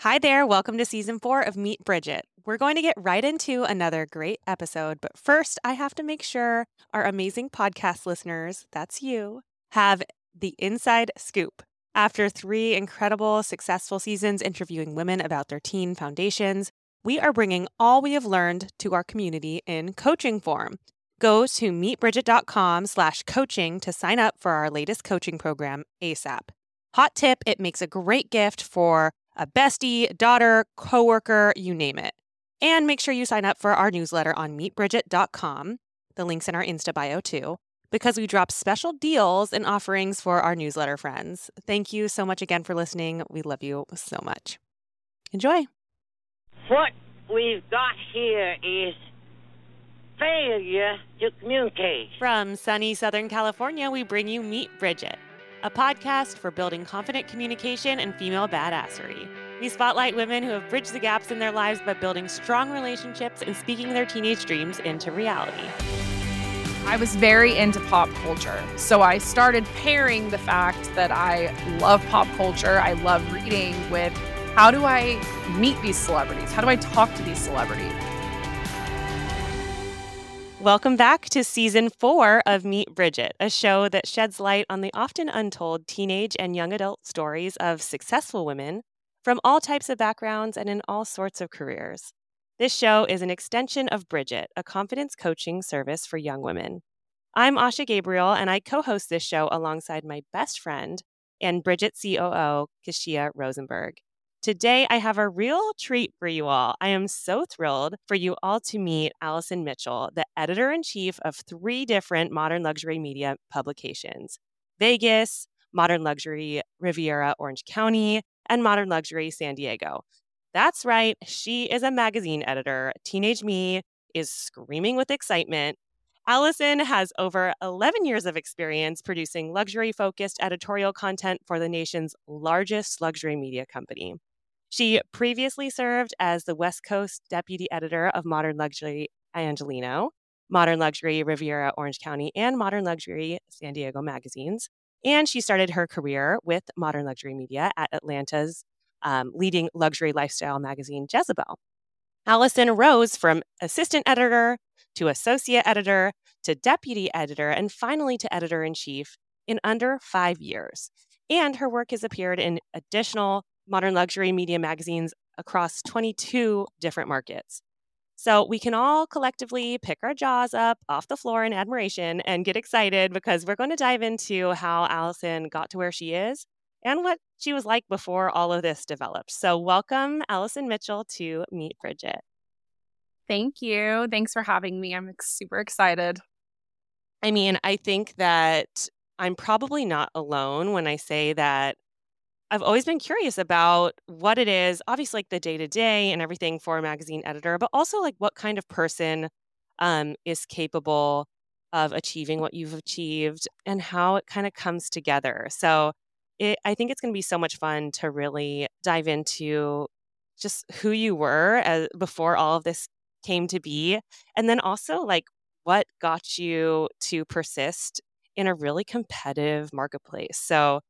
Hi there. Welcome to season four of Meet Bridget. We're going to get right into another great episode, but first, I have to make sure our amazing podcast listeners, that's you, have the inside scoop. After three incredible, successful seasons interviewing women about their teen foundations, we are bringing all we have learned to our community in coaching form. Go to meetbridget.com slash coaching to sign up for our latest coaching program ASAP. Hot tip, it makes a great gift for a bestie, daughter, coworker, you name it. And make sure you sign up for our newsletter on meetbridget.com. The link's in our Insta bio too, because we drop special deals and offerings for our newsletter friends. Thank you so much again for listening. We love you so much. Enjoy. What we've got here is failure to communicate. From sunny Southern California, we bring you Meet Bridget a podcast for building confident communication and female badassery. We spotlight women who have bridged the gaps in their lives by building strong relationships and speaking their teenage dreams into reality. I was very into pop culture. So I started pairing the fact that I love pop culture, I love reading, with how do I meet these celebrities? How do I talk to these celebrities? Welcome back to season four of Meet Bridget, a show that sheds light on the often untold teenage and young adult stories of successful women from all types of backgrounds and in all sorts of careers. This show is an extension of Bridget, a confidence coaching service for young women. I'm Asha Gabriel, and I co host this show alongside my best friend and Bridget COO, Kashia Rosenberg. Today, I have a real treat for you all. I am so thrilled for you all to meet Allison Mitchell, the editor in chief of three different modern luxury media publications Vegas, Modern Luxury Riviera Orange County, and Modern Luxury San Diego. That's right, she is a magazine editor. Teenage me is screaming with excitement. Allison has over 11 years of experience producing luxury focused editorial content for the nation's largest luxury media company. She previously served as the West Coast deputy editor of Modern Luxury Angeleno, Modern Luxury Riviera Orange County, and Modern Luxury San Diego magazines. And she started her career with Modern Luxury Media at Atlanta's um, leading luxury lifestyle magazine, Jezebel. Allison rose from assistant editor to associate editor to deputy editor and finally to editor in chief in under five years. And her work has appeared in additional modern luxury media magazines across 22 different markets. So we can all collectively pick our jaws up off the floor in admiration and get excited because we're going to dive into how Allison got to where she is and what she was like before all of this developed. So welcome Allison Mitchell to Meet Bridget. Thank you. Thanks for having me. I'm super excited. I mean, I think that I'm probably not alone when I say that I've always been curious about what it is, obviously like the day to day and everything for a magazine editor, but also like what kind of person um, is capable of achieving what you've achieved and how it kind of comes together. So it, I think it's going to be so much fun to really dive into just who you were as, before all of this came to be. And then also like what got you to persist in a really competitive marketplace. So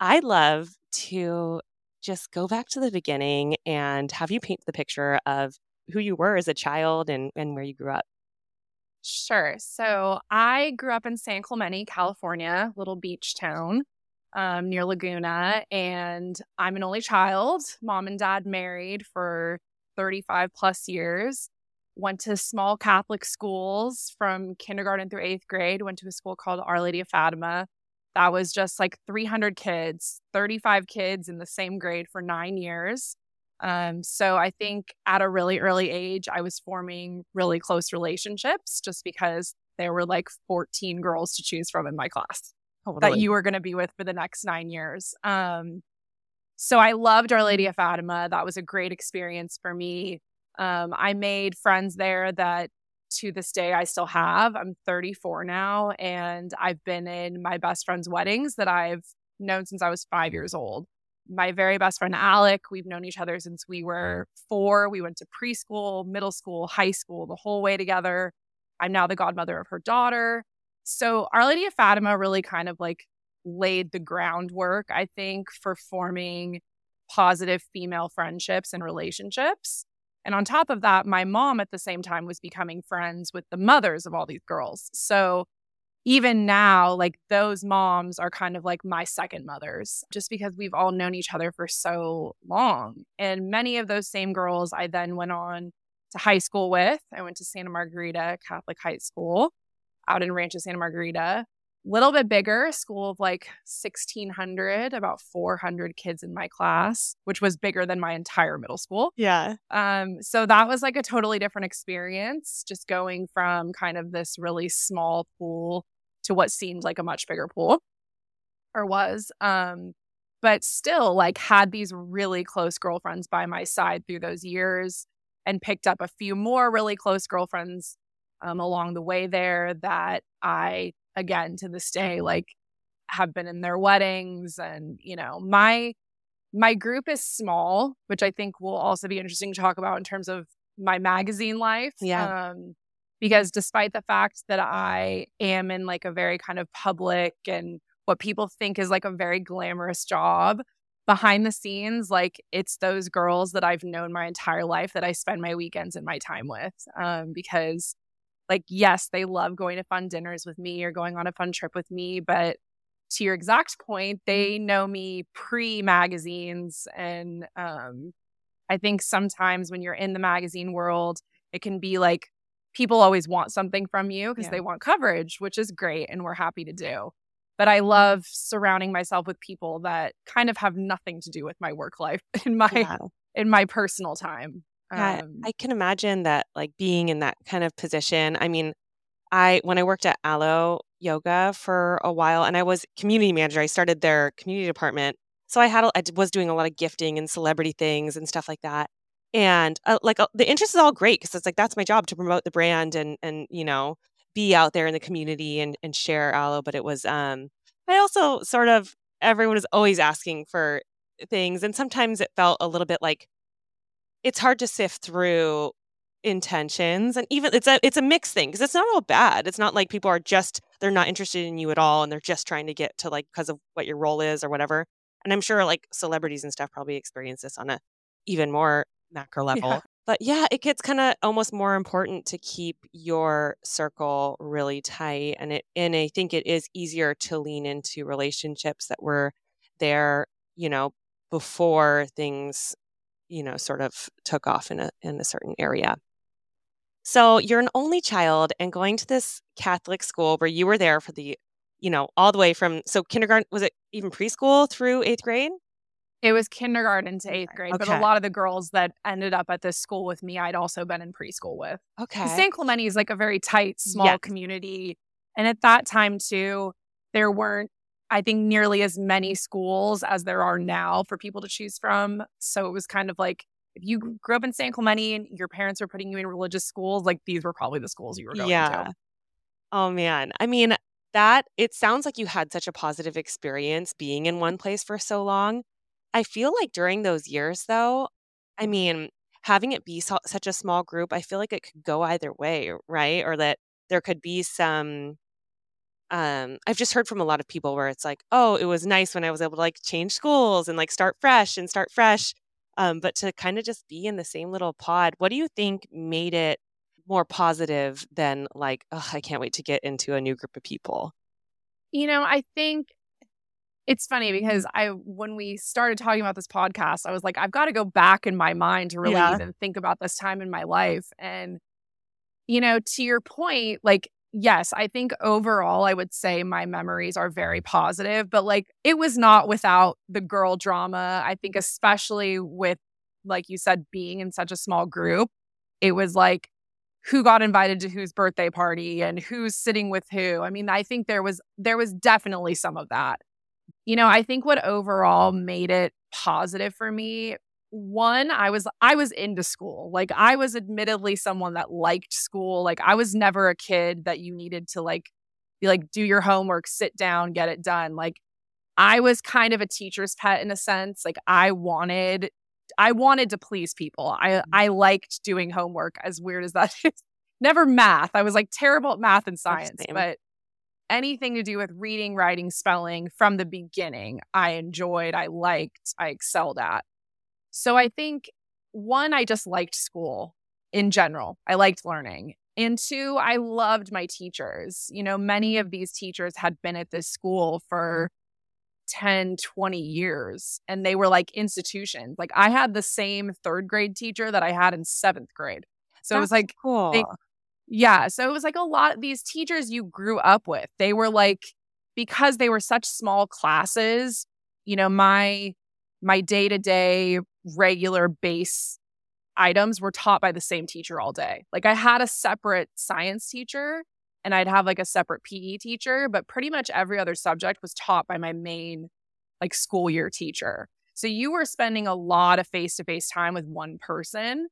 I'd love to just go back to the beginning and have you paint the picture of who you were as a child and, and where you grew up. Sure. So I grew up in San Clemente, California, little beach town um, near Laguna. And I'm an only child. Mom and dad married for 35 plus years. Went to small Catholic schools from kindergarten through eighth grade. Went to a school called Our Lady of Fatima that was just like 300 kids, 35 kids in the same grade for nine years. Um, so I think at a really early age, I was forming really close relationships just because there were like 14 girls to choose from in my class totally. that you were going to be with for the next nine years. Um, so I loved Our Lady of Fatima. That was a great experience for me. Um, I made friends there that to this day I still have. I'm 34 now and I've been in my best friend's weddings that I've known since I was 5 mm-hmm. years old. My very best friend Alec, we've known each other since we were 4. We went to preschool, middle school, high school, the whole way together. I'm now the godmother of her daughter. So Our Lady of Fatima really kind of like laid the groundwork, I think, for forming positive female friendships and relationships. And on top of that, my mom at the same time was becoming friends with the mothers of all these girls. So even now, like those moms are kind of like my second mothers, just because we've all known each other for so long. And many of those same girls I then went on to high school with. I went to Santa Margarita Catholic High School out in Rancho Santa Margarita little bit bigger, school of like 1600, about 400 kids in my class, which was bigger than my entire middle school. Yeah. Um so that was like a totally different experience just going from kind of this really small pool to what seemed like a much bigger pool or was um but still like had these really close girlfriends by my side through those years and picked up a few more really close girlfriends um, along the way there that I again to this day like have been in their weddings and you know my my group is small which i think will also be interesting to talk about in terms of my magazine life yeah. um because despite the fact that i am in like a very kind of public and what people think is like a very glamorous job behind the scenes like it's those girls that i've known my entire life that i spend my weekends and my time with um because like yes they love going to fun dinners with me or going on a fun trip with me but to your exact point they know me pre magazines and um i think sometimes when you're in the magazine world it can be like people always want something from you because Yeah. they want coverage which is great and we're happy to do but i love surrounding myself with people that kind of have nothing to do with my work life in my yeah. in my personal time Yeah, um, I can imagine that like being in that kind of position. I mean, I when I worked at Alo Yoga for a while and I was community manager, I started their community department. So I had a- I d- was doing a lot of gifting and celebrity things and stuff like that. And uh, like uh, the interest is all great because it's like that's my job to promote the brand and and you know be out there in the community and and share Alo. But it was um I also sort of everyone is always asking for things and sometimes it felt a little bit like it's hard to sift through intentions and even it's a it's a mixed thing because it's not all bad it's not like people are just they're not interested in you at all and they're just trying to get to like because of what your role is or whatever and i'm sure like celebrities and stuff probably experience this on a even more macro level Yeah. but yeah it gets kind of almost more important to keep your circle really tight and it and i think it is easier to lean into relationships that were there you know before things you know sort of took off in a in a certain area so you're an only child and going to this catholic school where you were there for the you know all the way from so kindergarten was it even preschool through eighth grade It was kindergarten to eighth grade, but a lot of the girls that ended up at this school with me, I'd also been in preschool with. Okay. San Clemente is like a very tight, small Yes. community. And at that time, too, there weren't, I think, nearly as many schools as there are now for people to choose from. So it was kind of like if you grew up in San Clemente and your parents were putting you in religious schools, like these were probably the schools you were going yeah to. oh man i mean that it sounds like you had such a positive experience being in one place for so long i feel like during those years though i mean having it be so, such a small group i feel like it could go either way right or that there could be some um i've just heard from a lot of people where it's like oh it was nice when i was able to like change schools and like start fresh and start fresh um but to kind of just be in the same little pod what do you think made it more positive than like oh i can't wait to get into a new group of people You know, I think it's funny because I when we started talking about this podcast, I was like, I've got to go back in my mind to really Yeah. even think about this time in my life. And, you know, to your point, like, yes, I think overall I would say my memories are very positive, but like it was not without the girl drama. I think especially with like you said, being in such a small group, it was like who got invited to whose birthday party and who's sitting with who. I mean, I think there was there was definitely some of that. You know, I think what overall made it positive for me, one, I was I was into school. Like I was admittedly someone that liked school. Like I was never a kid that you needed to like be like do your homework, sit down, get it done. Like I was kind of a teacher's pet in a sense. Like I wanted I wanted to please people. I mm-hmm. I liked doing homework as weird as that is. Never math. I was like terrible at math and science, but anything to do with reading, writing, spelling from the beginning, I enjoyed, I liked, I excelled at. So I think one, I just liked school in general. I liked learning. And two, I loved my teachers. You know, many of these teachers had been at this school for 10, 20 years and they were like institutions. Like I had the same third grade teacher that I had in seventh grade. So That's it was like, cool. they- yeah. So it was like a lot of these teachers you grew up with. They were like, because they were such small classes, you know, my my day-to-day regular base items were taught by the same teacher all day. Like I had a separate science teacher and I'd have like a separate PE teacher, but pretty much every other subject was taught by my main like school year teacher. So you were spending a lot of face-to-face time with one person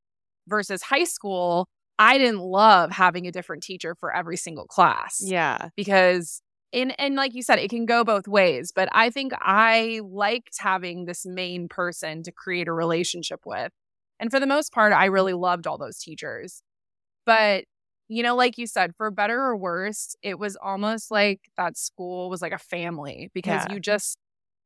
versus high school. I didn't love having a different teacher for every single class yeah. because in and like you said it can go both ways but i think i liked having this main person to create a relationship with and for the most part i really loved all those teachers but you know like you said for better or worse it was almost like that school was like a family because Yeah. you just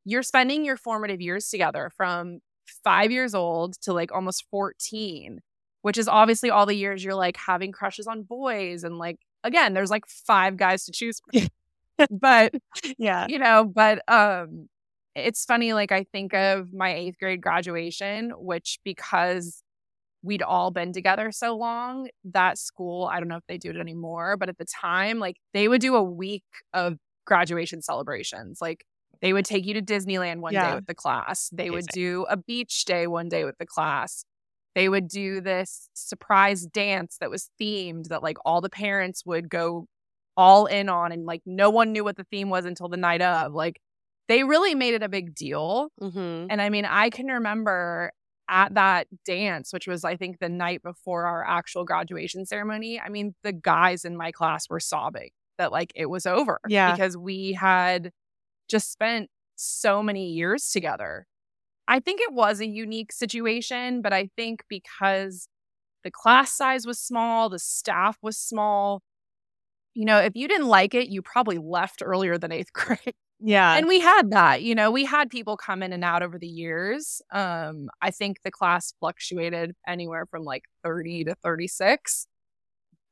you're spending your formative years together from 5 years old to like almost 14 which is obviously all the years you're like having crushes on boys and like again there's like five guys to choose from but Yeah. you know but um it's funny like i think of my eighth grade graduation which because we'd all been together so long that school i don't know if they do it anymore but at the time like they would do a week of graduation celebrations like they would take you to disneyland one Yeah. day with the class they would do a beach day one day with the class they would do this surprise dance that was themed that like all the parents would go all in on and like no one knew what the theme was until the night of like they really made it a big deal. Hmm and i mean i can remember at that dance which was i think the night before our actual graduation ceremony i mean the guys in my class were sobbing that like it was over Yeah. because we had just spent so many years together. I think it was a unique situation but i think because the class size was small the staff was small you know if you didn't like it you probably left earlier than eighth grade Yeah. and we had that you know we had people come in and out over the years um i think the class fluctuated anywhere from like 30 to 36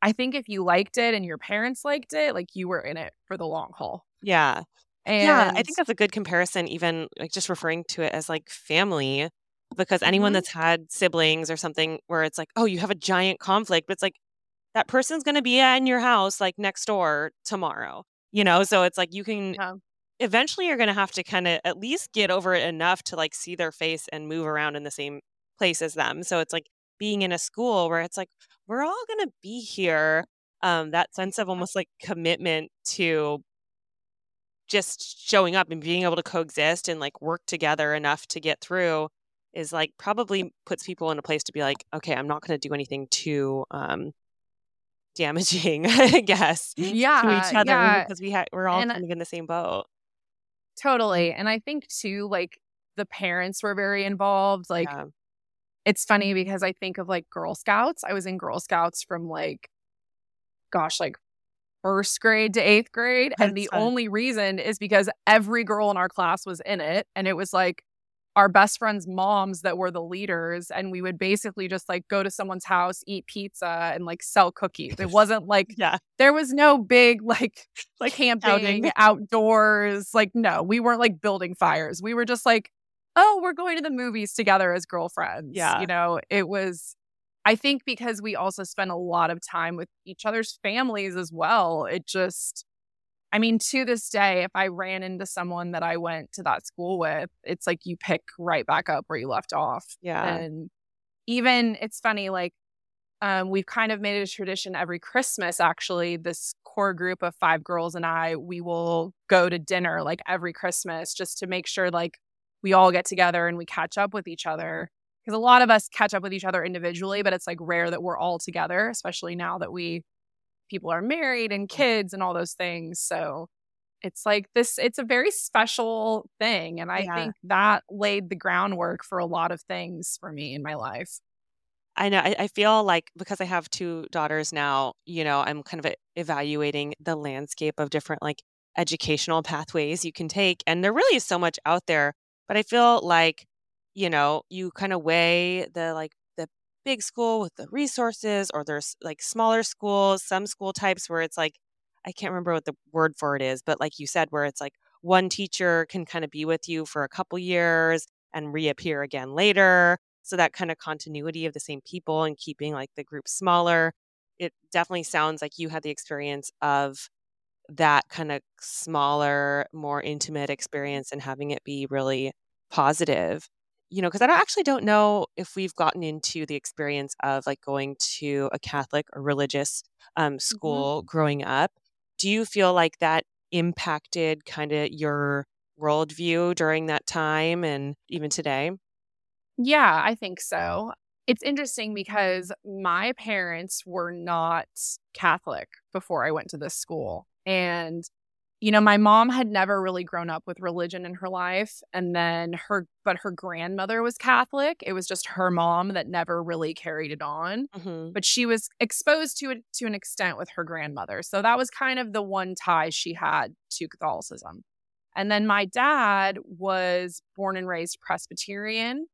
i think if you liked it and your parents liked it like you were in it for the long haul yeah. and yeah. I think that's a good comparison, even like just referring to it as like family, because anyone Mhm. that's had siblings or something where it's like, oh, you have a giant conflict, but it's like that person's going to be in your house like next door tomorrow, you know? So it's like you can Yeah. eventually you're going to have to kind of at least get over it enough to like see their face and move around in the same place as them. So it's like being in a school where it's like we're all going to be here. Um, that sense of almost like commitment to just showing up and being able to coexist and like work together enough to get through is like probably puts people in a place to be like, okay, I'm not going to do anything too um, damaging, I guess, yeah to each other yeah because we ha- we're all And kind of in the same boat. totally and i think too like the parents were very involved like Yeah. it's funny because I think of like Girl Scouts. I was in Girl Scouts from like, gosh, like first grade to eighth grade. and the fun. only reason is because every girl in our class was in it. And it was like our best friends' moms that were the leaders. And we would basically just like go to someone's house, eat pizza, and like sell cookies. It wasn't like Yeah. there was no big like Like camping outing. outdoors. Like, no, we weren't like building fires. We were just like, oh, we're going to the movies together as girlfriends. Yeah. You know, it was, I think because we also spent a lot of time with each other's families as well. It just, I mean, to this day, if I ran into someone that I went to that school with, it's like you pick right back up where you left off. Yeah. And even it's funny, like, um, we've kind of made it a tradition every Christmas, actually. This core group of five girls and I, we will go to dinner like every Christmas just to make sure like we all get together and we catch up with each other. Because a lot of us catch up with each other individually, but it's like rare that we're all together, especially now that we people are married and kids and all those things. So it's like this, it's a very special thing. And I Yeah. think that laid the groundwork for a lot of things for me in my life. I know. I, I feel like because I have two daughters now, you know, I'm kind of evaluating the landscape of different like educational pathways you can take. And there really is so much out there. But I feel like, you know, you kind of weigh the like big school with the resources, or there's like smaller schools, some school types where it's like, I can't remember what the word for it is, but like you said, where it's like one teacher can kind of be with you for a couple years and reappear again later. So that kind of continuity of the same people and keeping like the group smaller. It definitely sounds like you had the experience of that kind of smaller, more intimate experience and having it be really positive. You know, because I don't, actually don't know if we've gotten into the experience of like going to a Catholic or religious um, Mm-hmm. school growing up. Do you feel like that impacted kind of your worldview during that time and even today? Yeah, I think so. It's interesting because my parents were not Catholic before I went to this school. And, you know, my mom had never really grown up with religion in her life. And then her, but her grandmother was Catholic. It was just her mom that never really carried it on. hmm But she was exposed to it to an extent with her grandmother. So that was kind of the one tie she had to Catholicism. And then my dad was born and raised Presbyterian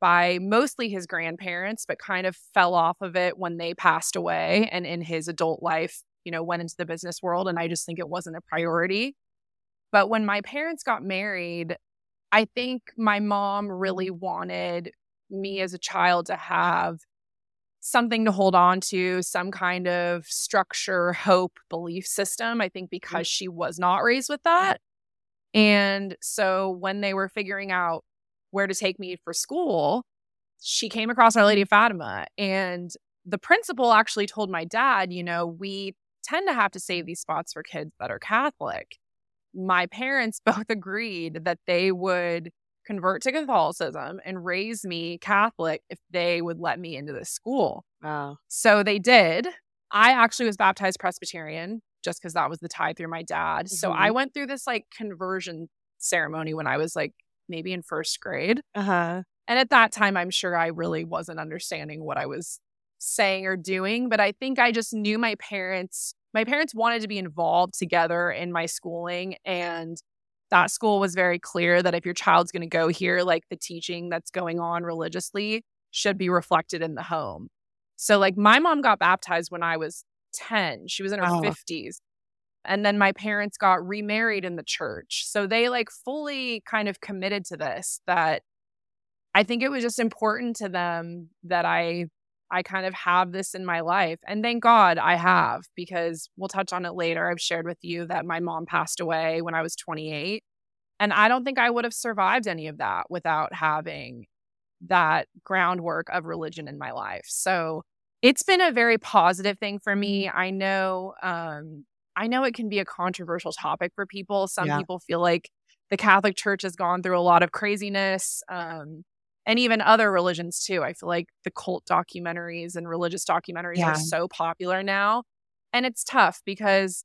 by mostly his grandparents, but kind of fell off of it when they passed away and in his adult life, you know, went into the business world. And I just think it wasn't a priority. But when my parents got married, I think my mom really wanted me as a child to have something to hold on to, some kind of structure, hope, belief system. I think mm. because she was not raised with that. And so when they were figuring out where to take me for school, she came across Our Lady of Fatima. And the principal actually told my dad, you know, we tend to have to save these spots for kids that are Catholic. My parents both agreed that they would convert to Catholicism and raise me Catholic if they would let me into this school. Wow. So they did. I actually was baptized Presbyterian just because that was the tie through my dad. So Mhm. I went through this like conversion ceremony when I was like maybe in first grade. Uh huh. And at that time, I'm sure I really wasn't understanding what I was saying or doing. But I think I just knew my parents, my parents wanted to be involved together in my schooling. And that school was very clear that if your child's going to go here, like the teaching that's going on religiously should be reflected in the home. So, like, my mom got baptized when I was 10, she was in her Wow. 50s. And then my parents got remarried in the church. So they like fully kind of committed to this that I think it was just important to them that I I kind of have this in my life. And thank God I have because we'll touch on it later. I've shared with you that my mom passed away when I was 28. And I don't think I would have survived any of that without having that groundwork of religion in my life. So it's been a very positive thing for me. I know um I know it can be a controversial topic for people. Some Yeah. people feel like the Catholic Church has gone through a lot of craziness. Um and even other religions too. I feel like the cult documentaries and religious documentaries Yeah. are so popular now. And it's tough because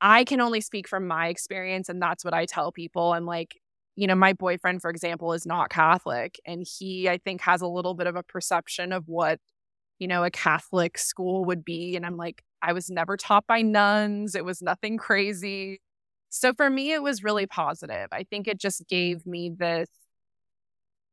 I can only speak from my experience and that's what I tell people. I'm like, you know, my boyfriend, for example, is not Catholic. And he, I think, has a little bit of a perception of what, you know, a Catholic school would be. And I'm like, I was never taught by nuns. It was nothing crazy. So for me, it was really positive. I think it just gave me this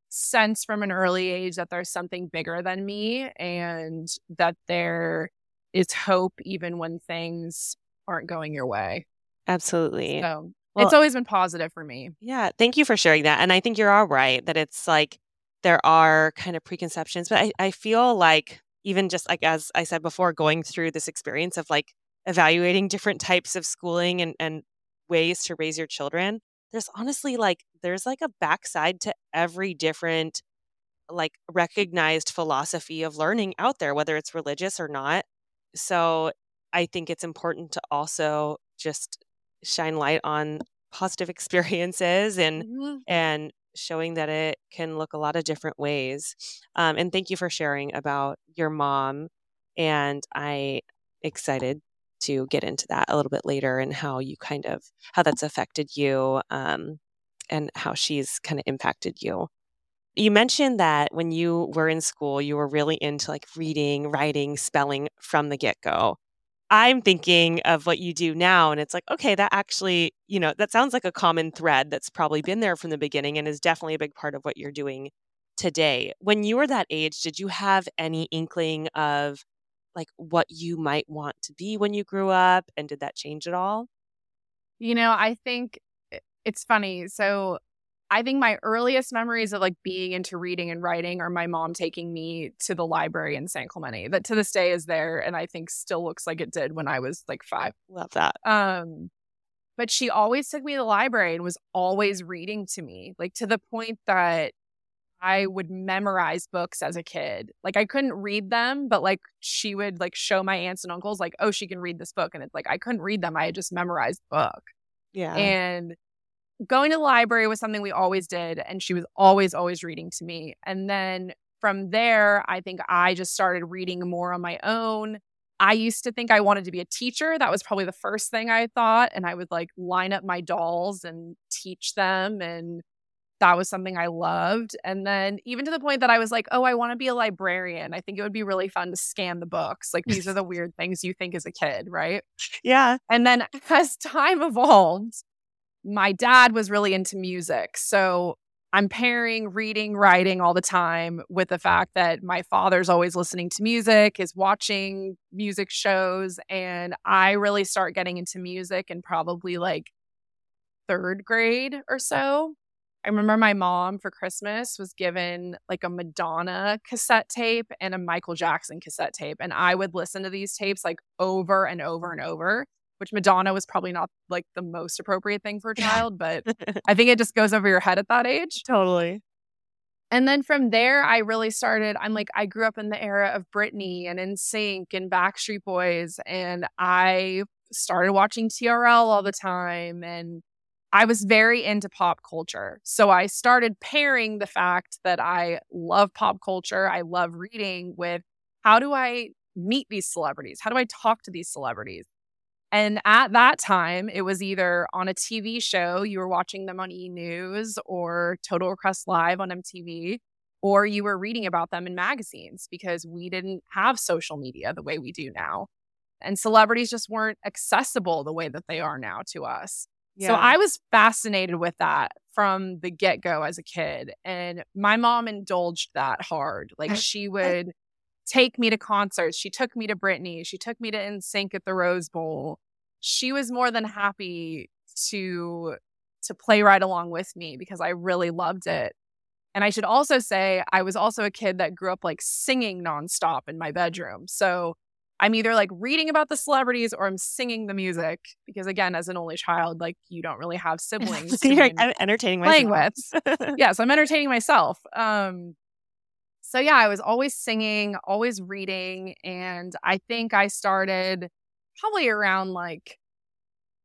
sense from an early age that there's something bigger than me and that there is hope even when things aren't going your way. Absolutely. So Well- it's always been positive for me. Yeah, thank you for sharing that. And I think you're all right that it's like there are kind of preconceptions, but I, I feel like even just like as I said before, going through this experience of like evaluating different types of schooling and, and ways to raise your children, there's honestly like there's like a backside to every different like recognized philosophy of learning out there, whether it's religious or not. So I think it's important to also just shine light on positive experiences and Mhm. and showing that it can look a lot of different ways. Um, and thank you for sharing about your mom. And I excited to get into that a little bit later and how you kind of how that's affected you um, and how she's kind of impacted you. You mentioned that when you were in school, you were really into like reading, writing, spelling from the get go. I'm thinking of what you do now, and it's like, okay, that actually, you know, that sounds like a common thread that's probably been there from the beginning and is definitely a big part of what you're doing today. When you were that age, did you have any inkling of like what you might want to be when you grew up? And did that change at all? You know, I think it's funny. So I think my earliest memories of like being into reading and writing are my mom taking me to the library in San Clemente that to this day is there and I think still looks like it did when I was like 5. Love that. Um but she always took me to the library and was always reading to me like to the point that I would memorize books as a kid. Like I couldn't read them, but like she would like show my aunts and uncles like, "Oh, she can read this book." And it's like I couldn't read them. I had just memorized the book. Yeah. And going to the library was something we always did and she was always always reading to me. And then from there, I think I just started reading more on my own. I used to think I wanted to be a teacher. That was probably the first thing I thought and I would like line up my dolls and teach them and that was something I loved. And then even to the point that I was like, oh, I want to be a librarian. I think it would be really fun to scan the books. Like these are the weird things you think as a kid, right? Yeah. And then as time evolved, my dad was really into music. So I'm pairing reading, writing all the time with the fact that my father's always listening to music, is watching music shows. And I really start getting into music and probably like third grade or so. I remember my mom for Christmas was given like a Madonna cassette tape and a Michael Jackson cassette tape. And I would listen to these tapes like over and over and over, which Madonna was probably not like the most appropriate thing for a child, but I think it just goes over your head at that age. Totally. And then from there, I really started. I'm like, I grew up in the era of Britney and NSYNC and Backstreet Boys, and I started watching TRL all the time and I was very into pop culture. So I started pairing the fact that I love pop culture, I love reading with how do I meet these celebrities? How do I talk to these celebrities? And at that time, it was either on a TV show, you were watching them on E! News or Total Request Live on MTV, or you were reading about them in magazines because we didn't have social media the way we do now. And celebrities just weren't accessible the way that they are now to us. Yeah. So I was fascinated with that from the get go as a kid. And my mom indulged that hard. Like she would take me to concerts. She took me to Britney. She took me to NSYNC at the Rose Bowl. She was more than happy to to play right along with me because I really loved it. And I should also say I was also a kid that grew up like singing nonstop in my bedroom. So I'm either like reading about the celebrities or I'm singing the music because again, as an only child, like you don't really have siblings. so you're entertaining playing myself. with. yeah, so I'm entertaining myself. Um, so yeah, I was always singing, always reading, and I think I started probably around like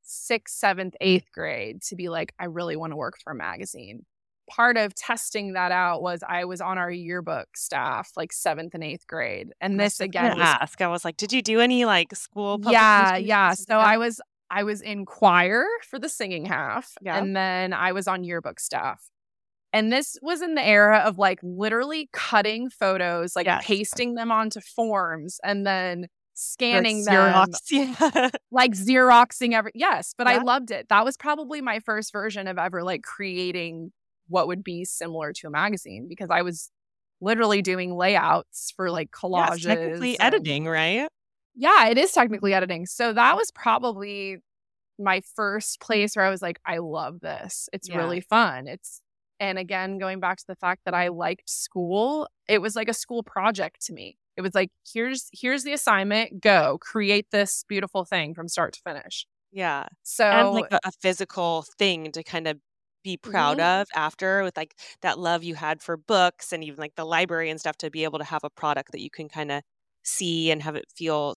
sixth, seventh, eighth grade to be like, I really want to work for a magazine part of testing that out was I was on our yearbook staff, like seventh and eighth grade. And this again was, ask. I was like, did you do any like school? Yeah, yeah. So I was I was in choir for the singing half, yeah. and then I was on yearbook staff. And this was in the era of like literally cutting photos, like yes. pasting them onto forms, and then scanning them, yeah. like Xeroxing every. Yes, but yeah. I loved it. That was probably my first version of ever like creating what would be similar to a magazine because I was literally doing layouts for like collages. Yeah, technically and, editing, right? Yeah, it is technically editing. So that was probably my first place where I was like, I love this. It's yeah. really fun. It's and again, going back to the fact that I liked school, it was like a school project to me. It was like, here's here's the assignment, go create this beautiful thing from start to finish. Yeah. So and like a, a physical thing to kind of be proud mm-hmm. of after with like that love you had for books and even like the library and stuff to be able to have a product that you can kind of see and have it feel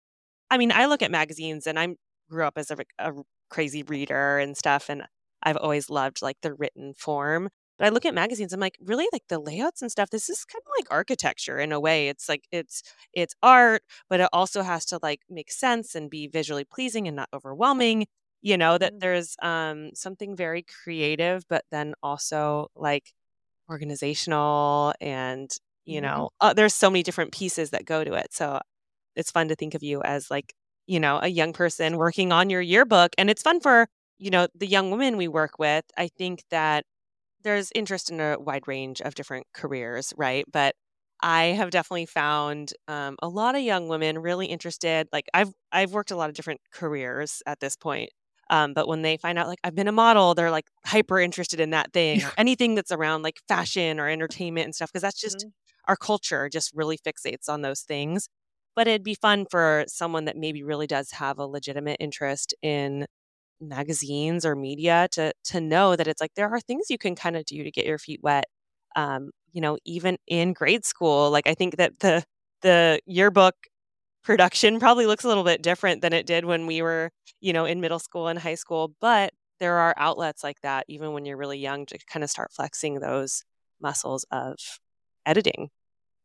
I mean, I look at magazines and I grew up as a, a crazy reader and stuff and I've always loved like the written form. But I look at magazines, I'm like, really like the layouts and stuff, this is kind of like architecture in a way. It's like it's it's art, but it also has to like make sense and be visually pleasing and not overwhelming you know that mm-hmm. there's um something very creative but then also like organizational and you mm-hmm. know uh, there's so many different pieces that go to it so it's fun to think of you as like you know, a young person working on your yearbook. And it's fun for, you know, the young women we work with. I think that there's interest in a wide range of different careers, right? But I have definitely found um, a lot of young women really interested. Like I've I've worked a lot of different careers at this point, um, but when they find out like I've been a model, they're like hyper interested in that thing, Yeah. or anything that's around like fashion or entertainment and stuff, because that's just Mhm. our culture just really fixates on those things. But it'd be fun for someone that maybe really does have a legitimate interest in magazines or media to to know that it's like there are things you can kind of do to get your feet wet. Um, you know, even in grade school, like I think that the the yearbook production probably looks a little bit different than it did when we were, you know, in middle school and high school, but there are outlets like that even when you're really young to kind of start flexing those muscles of editing,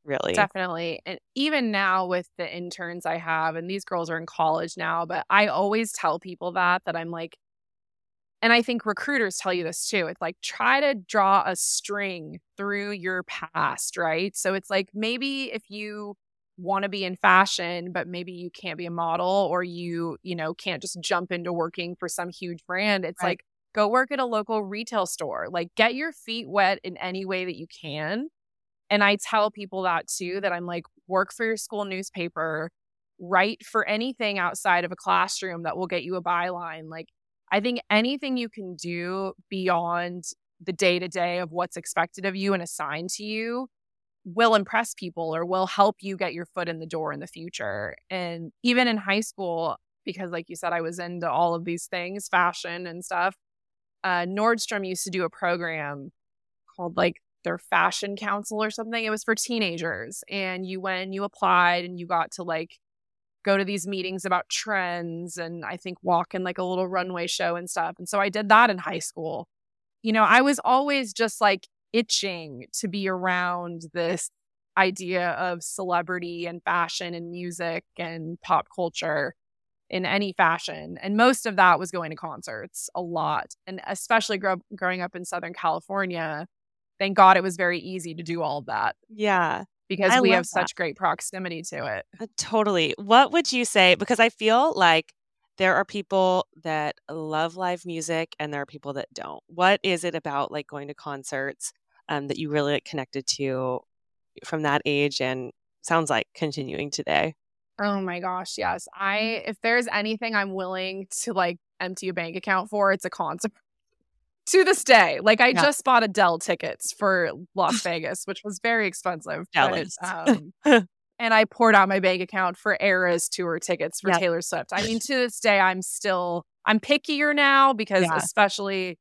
really. Definitely. And even now with the interns I have, and these girls are in college now, but I always tell people that, that I'm like, and I think recruiters tell you this too. It's like, try to draw a string through your past, right? So it's like maybe if you want to be in fashion, but maybe you can't be a model or you, you know, can't just jump into working for some huge brand. It's Right. like, go work at a local retail store. Like, get your feet wet in any way that you can. And I tell people that too, that I'm like, work for your school newspaper, write for anything outside of a classroom that will get you a byline. Like, I think anything you can do beyond the day to day of what's expected of you and assigned to you will impress people or will help you get your foot in the door in the future. And even in high school, because like you said, I was into all of these things, fashion and stuff. Uh, Nordstrom used to do a program called like their fashion council or something. It was for teenagers. And you went you applied and you got to like go to these meetings about trends and I think walk in like a little runway show and stuff. And so I did that in high school. You know, I was always just like itching to be around this idea of celebrity and fashion and music and pop culture in any fashion. And most of that was going to concerts a lot. And especially grow- growing up in Southern California, thank God it was very easy to do all of that Yeah. because I we have that. such great proximity to it. Uh, Totally. What would you say? Because I feel like there are people that love live music and there are people that don't. What is it about like going to concerts um, that you really connected to from that age and sounds like continuing today? Oh my gosh, yes. I if there's anything I'm willing to like empty a bank account for, it's a concert. To this day, like I Yeah. just bought Adele tickets for Las Vegas, which was very expensive. but, um, and I poured out my bank account for Eras tour tickets for. Taylor Swift. I mean, to this day, I'm still I'm pickier now because Yeah. especially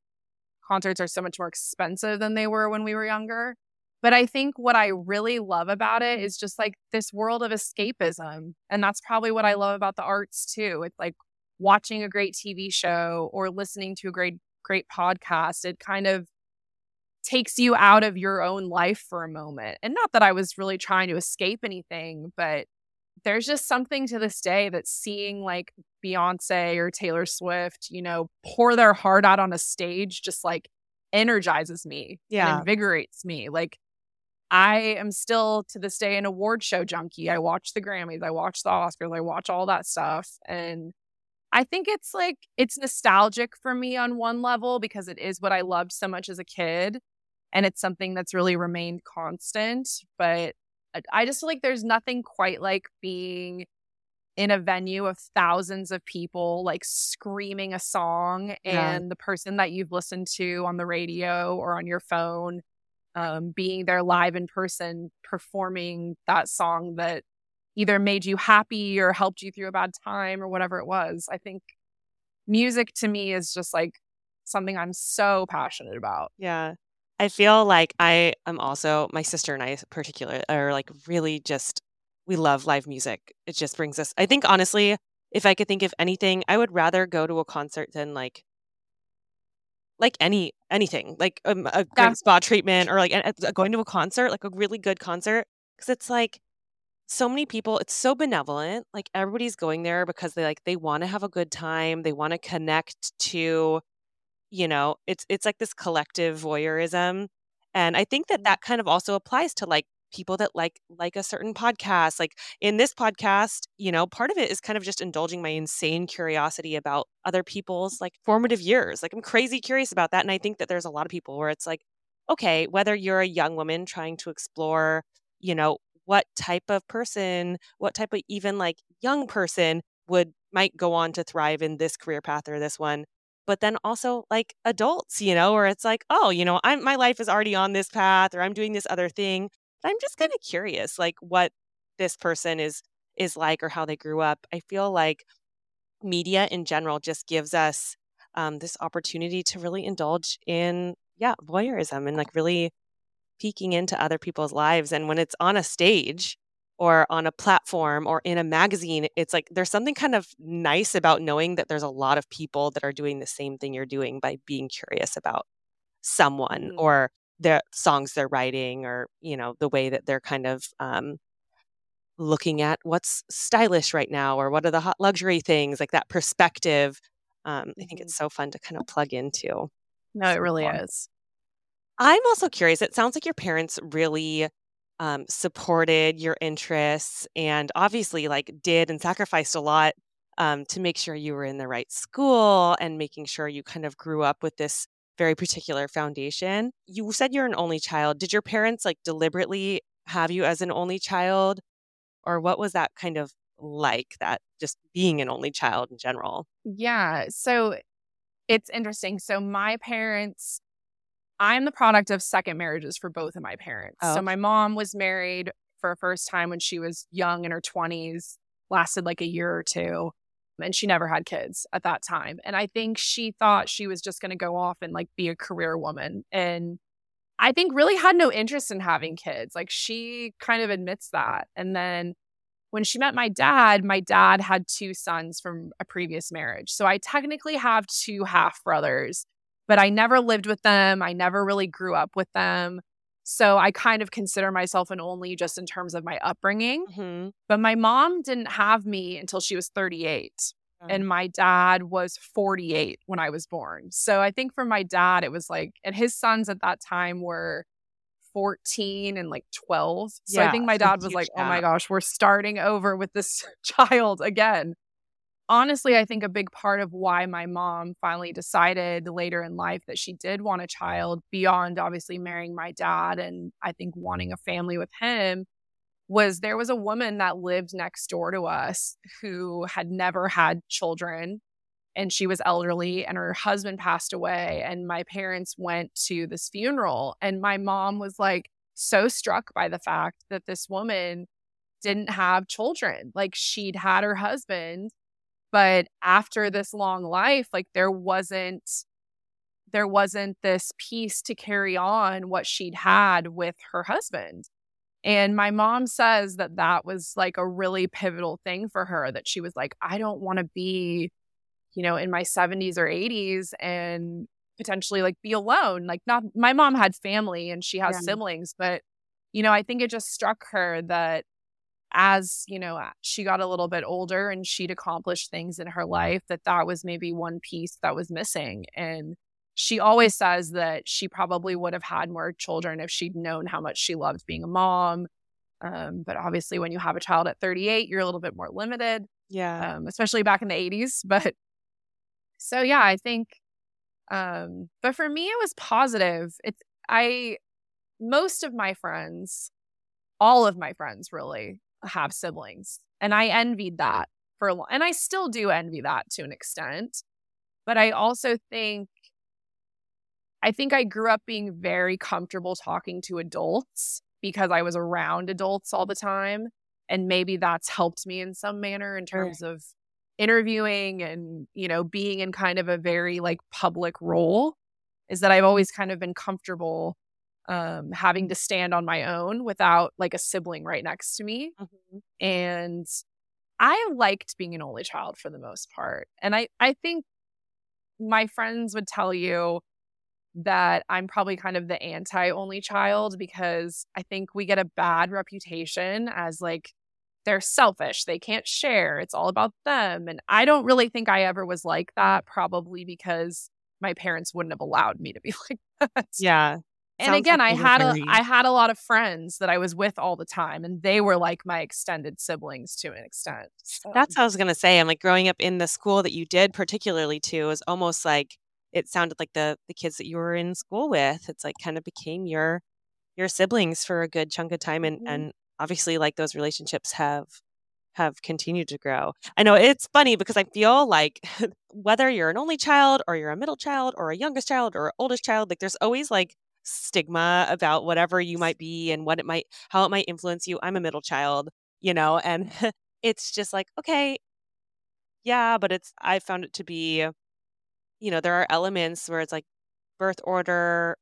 concerts are so much more expensive than they were when we were younger. But I think what I really love about it is just like this world of escapism. And that's probably what I love about the arts too. It's like watching a great TV show or listening to a great, great podcast. It kind of takes you out of your own life for a moment. And not that I was really trying to escape anything, but there's just something to this day that seeing like Beyonce or Taylor Swift, you know, pour their heart out on a stage just like energizes me Yeah. and invigorates me. Like I am still to this day an award show junkie. I watch the Grammys, I watch the Oscars, I watch all that stuff. And I think it's like it's nostalgic for me on one level because it is what I loved so much as a kid. And it's something that's really remained constant. But I- just feel like there's nothing quite like being in a venue of thousands of people like screaming a song Yeah. and the person that you've listened to on the radio or on your phone um, being there live in person performing that song that either made you happy or helped you through a bad time or whatever it was. I think music to me is just like something I'm so passionate about. Yeah. I feel like I am also, my sister and I, particularly, are like really just, we love live music. It just brings us, I think, honestly, if I could think of anything, I would rather go to a concert than like, like any anything like um, a great Yeah. spa treatment or like a- a- going to a concert like a really good concert because it's like so many people it's so benevolent like everybody's going there because they like they want to have a good time they want to connect to you know it's it's like this collective voyeurism and i think that mm-hmm. that kind of also applies to like people that like like a certain podcast. Like in this podcast, you know, part of it is kind of just indulging my insane curiosity about other people's like formative years. Like I'm crazy curious about that and I think that there's a lot of people where it's like okay, whether you're a young woman trying to explore, you know, what type of person, what type of even like young person would might go on to thrive in this career path or this one but then also like adults you know where it's like oh you know i'm my life is already on this path or i'm doing this other thing. But i'm just kind of curious like what this person is is like or how they grew up. I feel like media in general just gives us um, this opportunity to really indulge in yeah voyeurism and like really peeking into other people's lives. And when it's on a stage or on a platform or in a magazine, it's like there's something kind of nice about knowing that there's a lot of people that are doing the same thing you're doing by being curious about someone mm. or the songs they're writing or, you know, the way that they're kind of um, looking at what's stylish right now or what are the hot luxury things, like that perspective. Um, I think mm-hmm. it's so fun to kind of plug into. No, it really is. I'm also curious. It sounds like your parents really um, supported your interests and obviously like did and sacrificed a lot um, to make sure you were in the right school and making sure you kind of grew up with this very particular foundation. You said you're an only child. Did your parents like deliberately have you as an only child? Or what was that kind of like, that just being an only child in general? Yeah. So it's interesting. So my parents I'm the product of second marriages for both of my parents. Oh. So my mom was married for a first time when she was young in her 20s, lasted like a year or two, and she never had kids at that time. And I think she thought she was just going to go off and like be a career woman. And I think really had no interest in having kids. Like she kind of admits that. And then when she met my dad, my dad had two sons from a previous marriage. So I technically have two half brothers but I never lived with them. I never really grew up with them. So I kind of consider myself an only just in terms of my upbringing. Mm-hmm. But my mom didn't have me until she was 38. Mm-hmm. And my dad was 48 when I was born. So I think for my dad, it was like, and his sons at that time were 14 and like 12. So yeah, I think my dad was like, oh my gosh, we're starting over with this child again honestly, I think a big part of why my mom finally decided later in life that she did want a child beyond obviously marrying my dad and I think wanting a family with him was there was a woman that lived next door to us who had never had children and she was elderly and her husband passed away and my parents went to this funeral and my mom was like so struck by the fact that this woman didn't have children. Like she'd had her husband but after this long life like there wasn't there wasn't this piece to carry on what she'd had with her husband and my mom says that that was like a really pivotal thing for her that she was like i don't want to be you know in my 70s or 80s and potentially like be alone like not my mom had family and she has yeah. siblings but you know i think it just struck her that as you know she got a little bit older and she'd accomplished things in her life that that was maybe one piece that was missing. And she always says that she probably would have had more children if she'd known how much she loved being a mom. Um, but obviously when you have a child at 38 you're a little bit more limited yeah. um, especially back in the 80s but so yeah i think um, but for me it was positive. It's i most of my friends all of my friends really have siblings. And I envied that for a long and I still do envy that to an extent. But I also think I think I grew up being very comfortable talking to adults because I was around adults all the time. And maybe that's helped me in some manner in terms right. of interviewing and, you know, being in kind of a very like public role is that I've always kind of been comfortable um, having to stand on my own without like a sibling right next to me. Mm-hmm. And I liked being an only child for the most part. And I, I think my friends would tell you that I'm probably kind of the anti only child because I think we get a bad reputation as like they're selfish, they can't share, it's all about them. And I don't really think I ever was like that, probably because my parents wouldn't have allowed me to be like that. Yeah. And Sounds again, like I had a very- I had a lot of friends that I was with all the time, and they were like my extended siblings to an extent. So. That's what I was gonna say. I'm like growing up in the school that you did particularly to is almost like it sounded like the the kids that you were in school with. It's like kind of became your your siblings for a good chunk of time and Mhm. and obviously like those relationships have have continued to grow. I know it's funny because I feel like whether you're an only child or you're a middle child or a youngest child or oldest child, like there's always like stigma about whatever you might be and what it might how it might influence you. I'm a middle child, you know, and it's just like, okay, yeah, but it's I found it to be, you know, there are elements where it's like birth order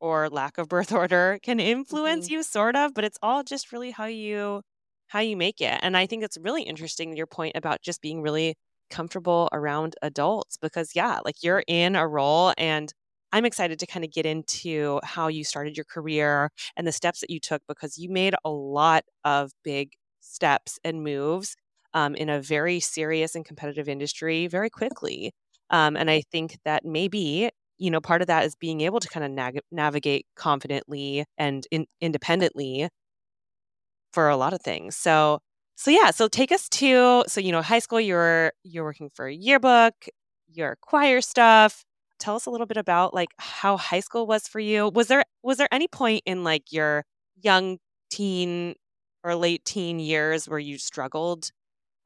or lack of birth order can influence Mhm. you sort of, but it's all just really how you how you make it. And I think it's really interesting your point about just being really comfortable around adults because yeah, like you're in a role and I'm excited to kind of get into how you started your career and the steps that you took because you made a lot of big steps and moves um, in a very serious and competitive industry very quickly. Um, and I think that maybe you know part of that is being able to kind of navigate confidently and in- independently for a lot of things. So so yeah, so take us to so you know high school you're you're working for a yearbook, your choir stuff. Tell us a little bit about like how high school was for you. Was there was there any point in like your young teen or late teen years where you struggled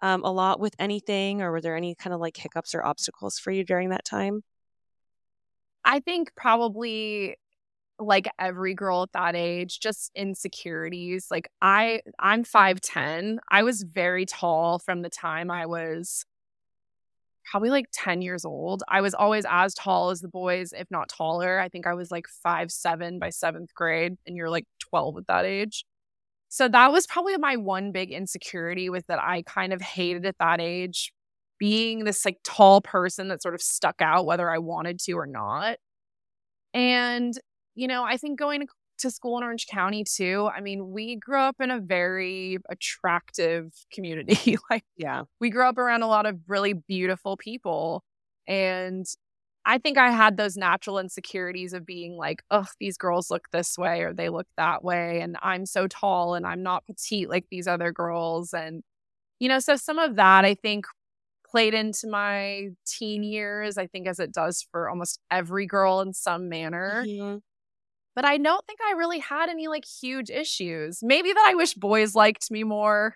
um, a lot with anything or were there any kind of like hiccups or obstacles for you during that time? I think probably like every girl at that age, just insecurities. Like I I'm 5'10. I was very tall from the time I was probably like 10 years old. I was always as tall as the boys, if not taller. I think I was like five seven by seventh grade, and you're like 12 at that age. So that was probably my one big insecurity with that I kind of hated at that age being this like tall person that sort of stuck out whether I wanted to or not. And, you know, I think going to to school in Orange County too. I mean, we grew up in a very attractive community. like Yeah. we grew up around a lot of really beautiful people. And I think I had those natural insecurities of being like, oh, these girls look this way or they look that way. And I'm so tall and I'm not petite like these other girls. And, you know, so some of that I think played into my teen years, I think, as it does for almost every girl in some manner. Mhm. But I don't think I really had any like huge issues. Maybe that I wish boys liked me more.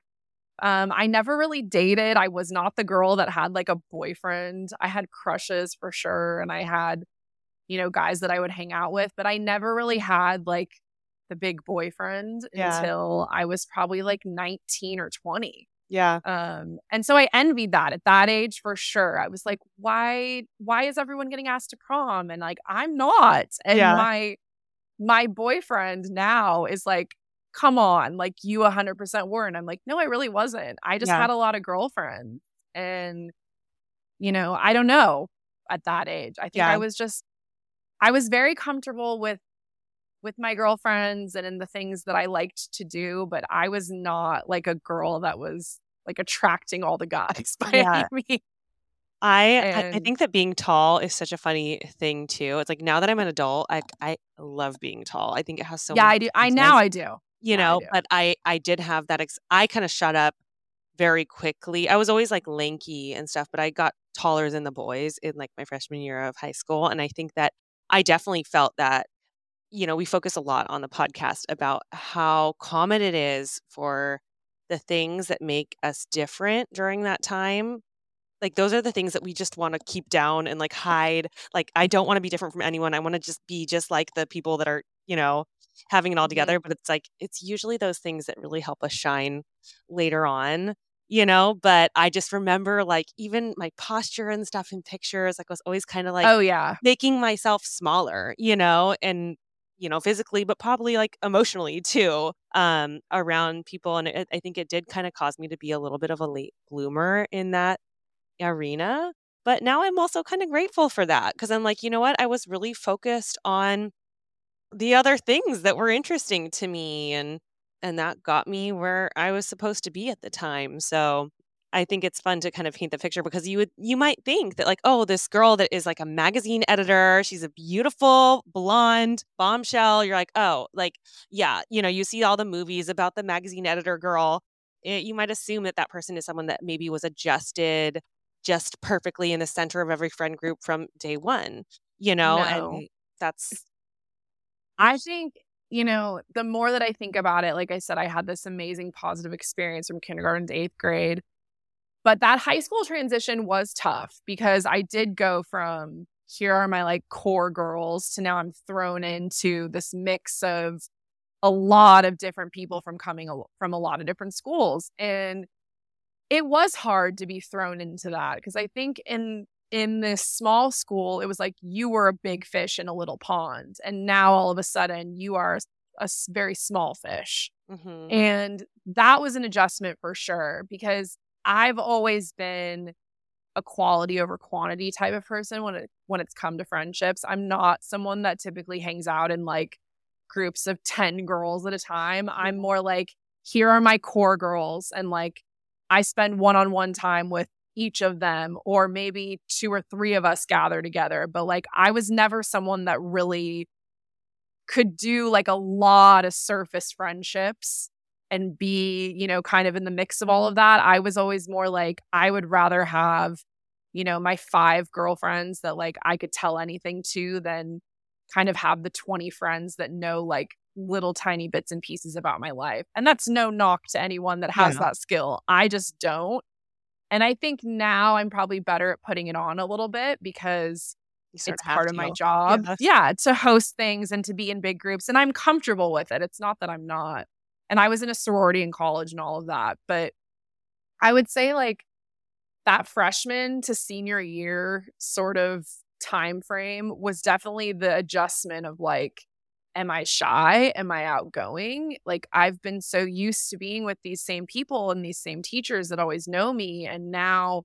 Um, I never really dated. I was not the girl that had like a boyfriend. I had crushes for sure. And I had, you know, guys that I would hang out with, but I never really had like the big boyfriend Yeah. until I was probably like 19 or 20. Yeah. Um, and so I envied that at that age for sure. I was like, why, why is everyone getting asked to prom? And like, I'm not. And Yeah. my, my boyfriend now is like, come on, like you 100% were. And I'm like, no, I really wasn't. I just Yeah. had a lot of girlfriends. And, you know, I don't know at that age. I think Yeah. I was just, I was very comfortable with, with my girlfriends and in the things that I liked to do, but I was not like a girl that was like attracting all the guys by Yeah. any means. I I I And- think that being tall is such a funny thing too. It's like now that I'm an adult, I I love being tall. I think it has so yeah, many I do. I now I do. you now I know, do. but I I did have that ex- I kind of shut up very quickly. I was always like lanky and stuff, but I got taller than the boys in like my freshman year of high school and I think that I definitely felt that you know, we focus a lot on the podcast about how common it is for the things that make us different during that time like those are the things that we just want to keep down and like hide like i don't want to be different from anyone i want to just be just like the people that are you know having it all Mhm. together but it's like it's usually those things that really help us shine later on you know but i just remember like even my posture and stuff in pictures like I was always kind of like oh yeah. making myself smaller, you know, and you know, physically, but probably like emotionally too, um, around people. And it, I think it did kind of cause me to be a little bit of a late bloomer in that arena. But now I'm also kind of grateful for that because I'm like, you know what? I was really focused on the other things that were interesting to me and and that got me where I was supposed to be at the time. So I think it's fun to kind of paint the picture because you would you might think that like, oh, this girl that is like a magazine editor, she's a beautiful blonde bombshell. You're like, oh, like yeah, you know, you see all the movies about the magazine editor girl. It, eh, you might assume that that person is someone that maybe was adjusted just perfectly in the center of every friend group from day one, you know, no. and that's I think you know, the more that I think about it, like I said, I had this amazing positive experience from kindergarten to eighth grade. But that high school transition was tough because I did go from here are my like core girls to now I'm thrown into this mix of a lot of different people from coming from a lot of different schools. And it was hard to be thrown into that because I think in in this small school, it was like you were a big fish in a little pond. And now all of a sudden you are a very small fish. Mm-hmm. And that was an adjustment for sure because I've always been a quality over quantity type of person when it when it's come to friendships. I'm not someone that typically hangs out in like groups of 10 girls at a time. I'm mm-hmm. more like here are my core girls and like I spend one-on-one time with each of them, or maybe two or three of us gather together. But like, I was never someone that really could do like a lot of surface friendships and be, you know, kind of in the mix of all of that. I was always more like, I would rather have, you know, my five girlfriends that like I could tell anything to than kind of have the 20 friends that know like little tiny bits and pieces about my life. And that's no knock to anyone that has yeah. that skill. I just don't. And I think now I'm probably better at putting it on a little bit because it's part of my job. Yeah. yeah, to host things and to be in big groups. And I'm comfortable with it. It's not that I'm not. And I was in a sorority in college and all of that. But I would say like that freshman to senior year sort of time frame was definitely the adjustment of like am I shy? Am I outgoing? Like I've been so used to being with these same people and these same teachers that always know me. And now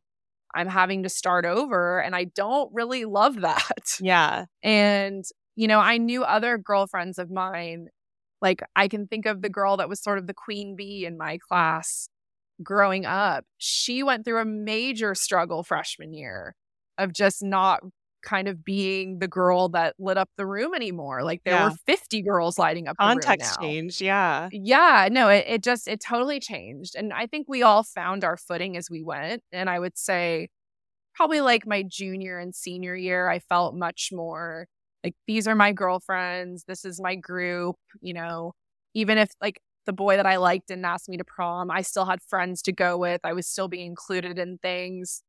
I'm having to start over and I don't really love that. Yeah. And, you know, I knew other girlfriends of mine. Like I can think of the girl that was sort of the queen bee in my class growing up. She went through a major struggle freshman year of just not kind of being the girl that lit up the room anymore. Like there yeah. were 50 girls lighting up Context change, yeah. Yeah, no, it, it just it totally changed. And I think we all found our footing as we went. And I would say probably like my junior and senior year, I felt much more like these are my girlfriends, this is my group, you know, even if like the boy that I liked didn't ask me to prom, I still had friends to go with. I was still being included in things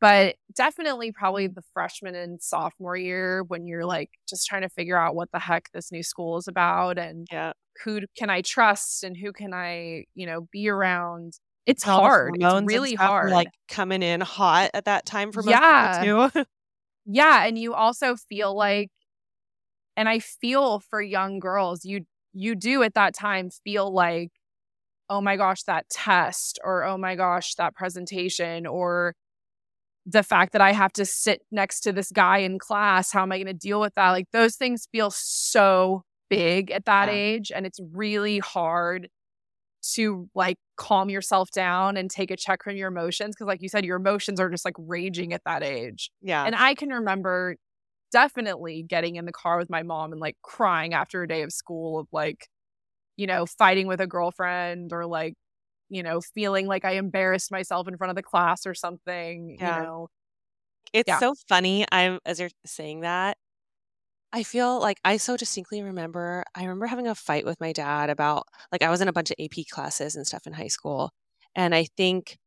but definitely probably the freshman and sophomore year when you're like just trying to figure out what the heck this new school is about and yeah. who can I trust and who can I, you know, be around. It's hard. It's really hard. Like coming in hot at that time for most yeah. too. yeah. And you also feel like, and I feel for young girls, you you do at that time feel like, oh my gosh, that test, or oh my gosh, that presentation, or the fact that I have to sit next to this guy in class, how am I going to deal with that? Like those things feel so big at that yeah. age and it's really hard to like calm yourself down and take a check from your emotions because like you said your emotions are just like raging at that age. Yeah. And I can remember definitely getting in the car with my mom and like crying after a day of school of like you know fighting with a girlfriend or like you know, feeling like I embarrassed myself in front of the class or something, yeah. you know. It's yeah. so funny. I'm as you're saying that, I feel like I so distinctly remember I remember having a fight with my dad about like I was in a bunch of AP classes and stuff in high school. And I think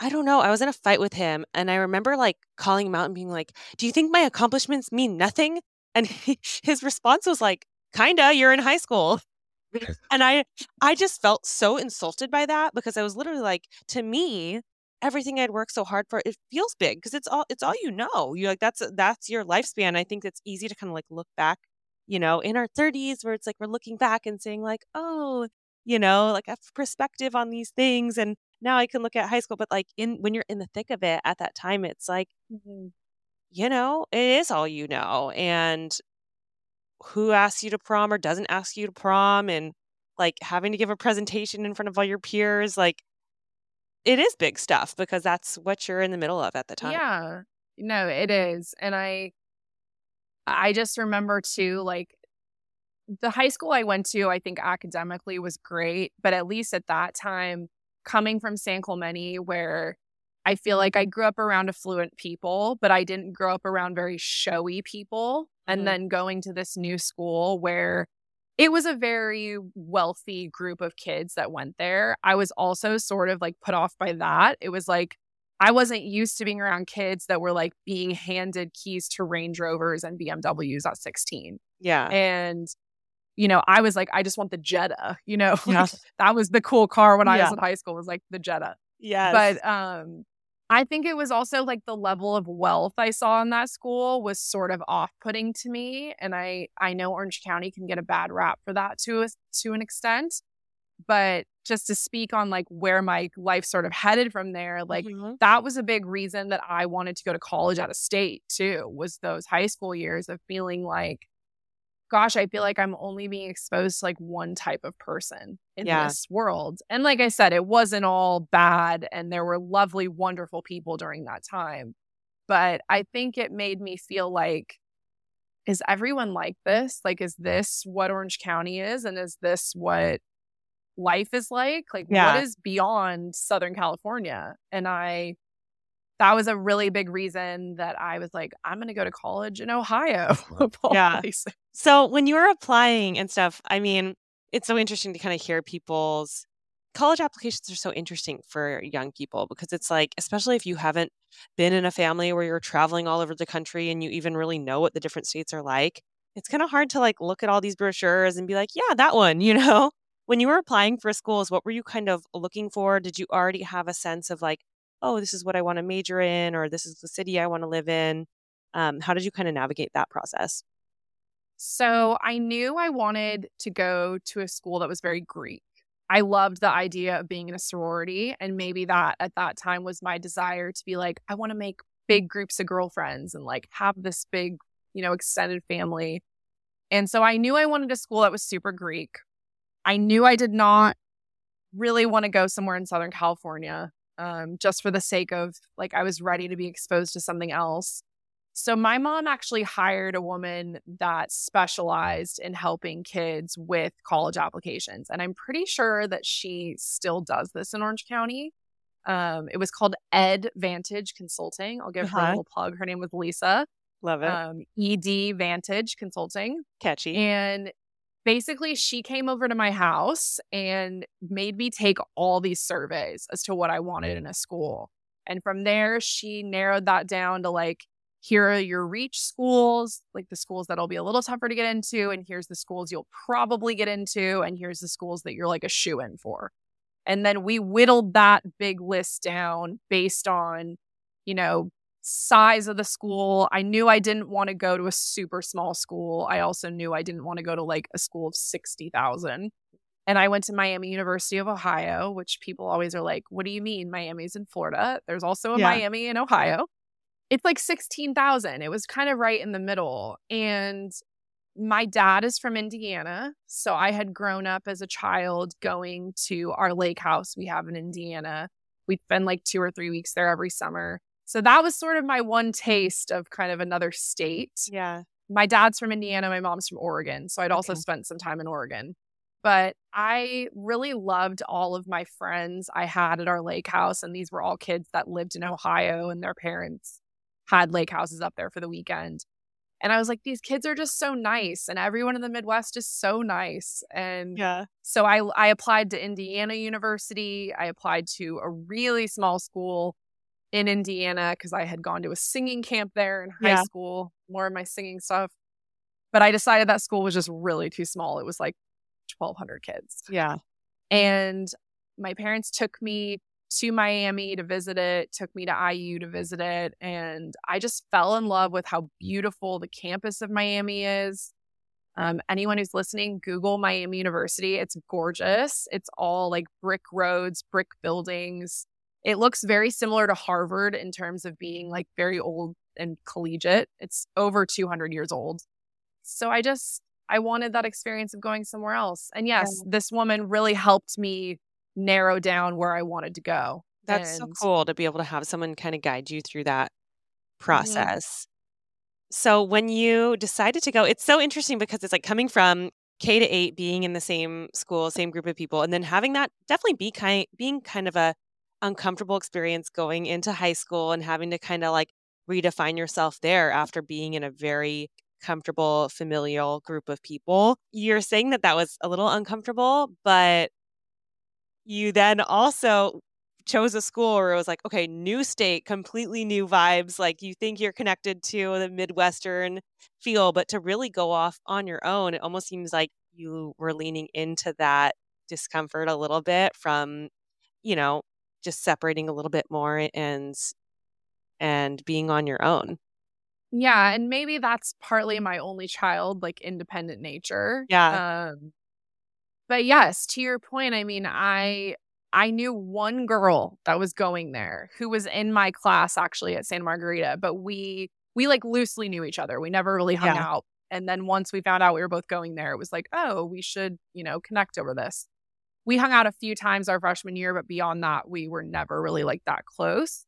I don't know, I was in a fight with him and I remember like calling him out and being like, "Do you think my accomplishments mean nothing?" And he, his response was like, "Kinda, you're in high school." And I I just felt so insulted by that because I was literally like, to me, everything I'd worked so hard for, it feels big because it's all it's all you know. You like that's that's your lifespan. I think it's easy to kind of like look back, you know, in our 30s where it's like we're looking back and saying like, oh, you know, like a perspective on these things and now I can look at high school, but like in when you're in the thick of it at that time, it's like, mm-hmm. you know, it is all you know. And who asks you to prom or doesn't ask you to prom and like having to give a presentation in front of all your peers like it is big stuff because that's what you're in the middle of at the time. Yeah. No, it is. And I I just remember too like the high school I went to, I think academically was great, but at least at that time coming from San Clemente where I feel like I grew up around affluent people, but I didn't grow up around very showy people. Mm-hmm. And then going to this new school where it was a very wealthy group of kids that went there. I was also sort of like put off by that. It was like I wasn't used to being around kids that were like being handed keys to Range Rovers and BMWs at 16. Yeah. And you know, I was like, I just want the Jetta, you know, yeah. that was the cool car when I was in high school was like the Jetta. Yeah. But um I think it was also like the level of wealth I saw in that school was sort of off-putting to me and I I know Orange County can get a bad rap for that to a, to an extent but just to speak on like where my life sort of headed from there like mm-hmm. that was a big reason that I wanted to go to college out of state too was those high school years of feeling like gosh, I feel like I'm only being exposed to like one type of person in yeah. this world. And like I said, it wasn't all bad and there were lovely, wonderful people during that time. But I think it made me feel like, is everyone like this? Like, is this what Orange County is? And is this what life is like? Like, yeah. what is beyond Southern California? And I, that was a really big reason that I was like, I'm going to go to college in Ohio. yeah. Places. So when you were applying and stuff, I mean, it's so interesting to kind of hear people's college applications are so interesting for young people because it's like, especially if you haven't been in a family where you're traveling all over the country and you even really know what the different states are like, it's kind of hard to like look at all these brochures and be like, yeah, that one, you know? When you were applying for schools, what were you kind of looking for? Did you already have a sense of like, oh, this is what I want to major in, or this is the city I want to live in? Um, how did you kind of navigate that process? So I knew I wanted to go to a school that was very Greek. I loved the idea of being in a sorority. And maybe that at that time was my desire to be like, I want to make big groups of girlfriends and like have this big, you know, extended family. And so I knew I wanted a school that was super Greek. I knew I did not really want to go somewhere in Southern California um, just for the sake of like I was ready to be exposed to something else. So my mom actually hired a woman that specialized in helping kids with college applications. And I'm pretty sure that she still does this in Orange County. Um, it was called Ed Vantage Consulting. I'll give uh-huh. her a uh-huh. little plug. Her name was Lisa. Love it. Um, ED Vantage Consulting. Catchy. And basically, she came over to my house and made me take all these surveys as to what I wanted in a school. And from there, she narrowed that down to like, here are your reach schools, like the schools that'll be a little tougher to get into. And here's the schools you'll probably get into. And here's the schools that you're like a shoo in for. And then we whittled that big list down based on, you know, size of the school. I knew I didn't want to go to a super small school. I also knew I didn't want to go to like a school of 60,000. And I went to Miami University of Ohio, which people always are like, what do you mean Miami's in Florida? There's also a yeah. Miami in Ohio it's like 16,000. It was kind of right in the middle. And my dad is from Indiana. So I had grown up as a child going to our lake house we have in Indiana. We'd spend like two or three weeks there every summer. So that was sort of my one taste of kind of another state. Yeah. My dad's from Indiana, my mom's from Oregon. So I'd also okay. spent some time in Oregon. But I really loved all of my friends I had at our lake house. And these were all kids that lived in Ohio and their parents had lake houses up there for the weekend. And I was like, these kids are just so nice, and everyone in the Midwest is so nice. And yeah. so I I applied to Indiana University. I applied to a really small school in Indiana because I had gone to a singing camp there in high yeah. school, more of my singing stuff. But I decided that school was just really too small. It was like 1,200 kids. Yeah. And my parents took me to Miami to visit it, took me to IU to visit it. And I just fell in love with how beautiful the campus of Miami is. Um, anyone who's listening, Google Miami University. It's gorgeous. It's all like brick roads, brick buildings. It looks very similar to Harvard in terms of being like very old and collegiate. It's over 200 years old. So I just, I wanted that experience of going somewhere else. And yes, this woman really helped me narrow down where I wanted to go. That's so cool to be able to have someone kind of guide you through that Mhm. process. So when you decided to go, it's so interesting because it's like coming from K to 8 being in the same school, same group of people, and then having that definitely be kind being kind of a uncomfortable experience going into high school and having to kind of like redefine yourself there after being in a very comfortable familial group of people. You're saying that that was a little uncomfortable, but you then also chose a school where it was like, okay, new state, completely new vibes. Like you think you're connected to the Midwestern feel, but to really go off on your own, it almost seems like you were leaning into that discomfort a little bit from, you know, just separating a little bit more and and being on your own. yeah, and maybe that's partly my only child, like independent nature. Yeah. Um, but yes, to your point, I mean, I I knew one girl that was going there who was in my class actually at Santa Margarita, but we we like loosely knew each other. We never really hung Yeah. out. And then once we found out we were both going there, it was like, oh, we should, you know, connect over this. We hung out a few times our freshman year, but beyond that, we were never really like that close.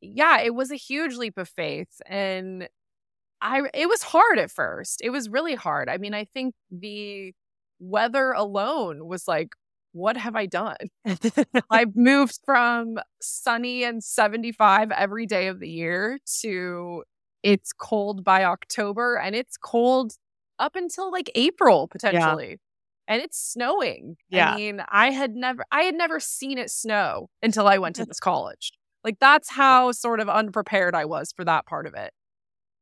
Yeah, it was a huge leap of faith. And I it was hard at first. It was really hard. I mean, I think the weather alone was like, what have I done? I've moved from sunny and 75 every day of the year to it's cold by October and it's cold up until like April potentially. And it's snowing. Yeah. I mean, I had never I had never seen it snow until I went to this college. Like that's how sort of unprepared I was for that part of it.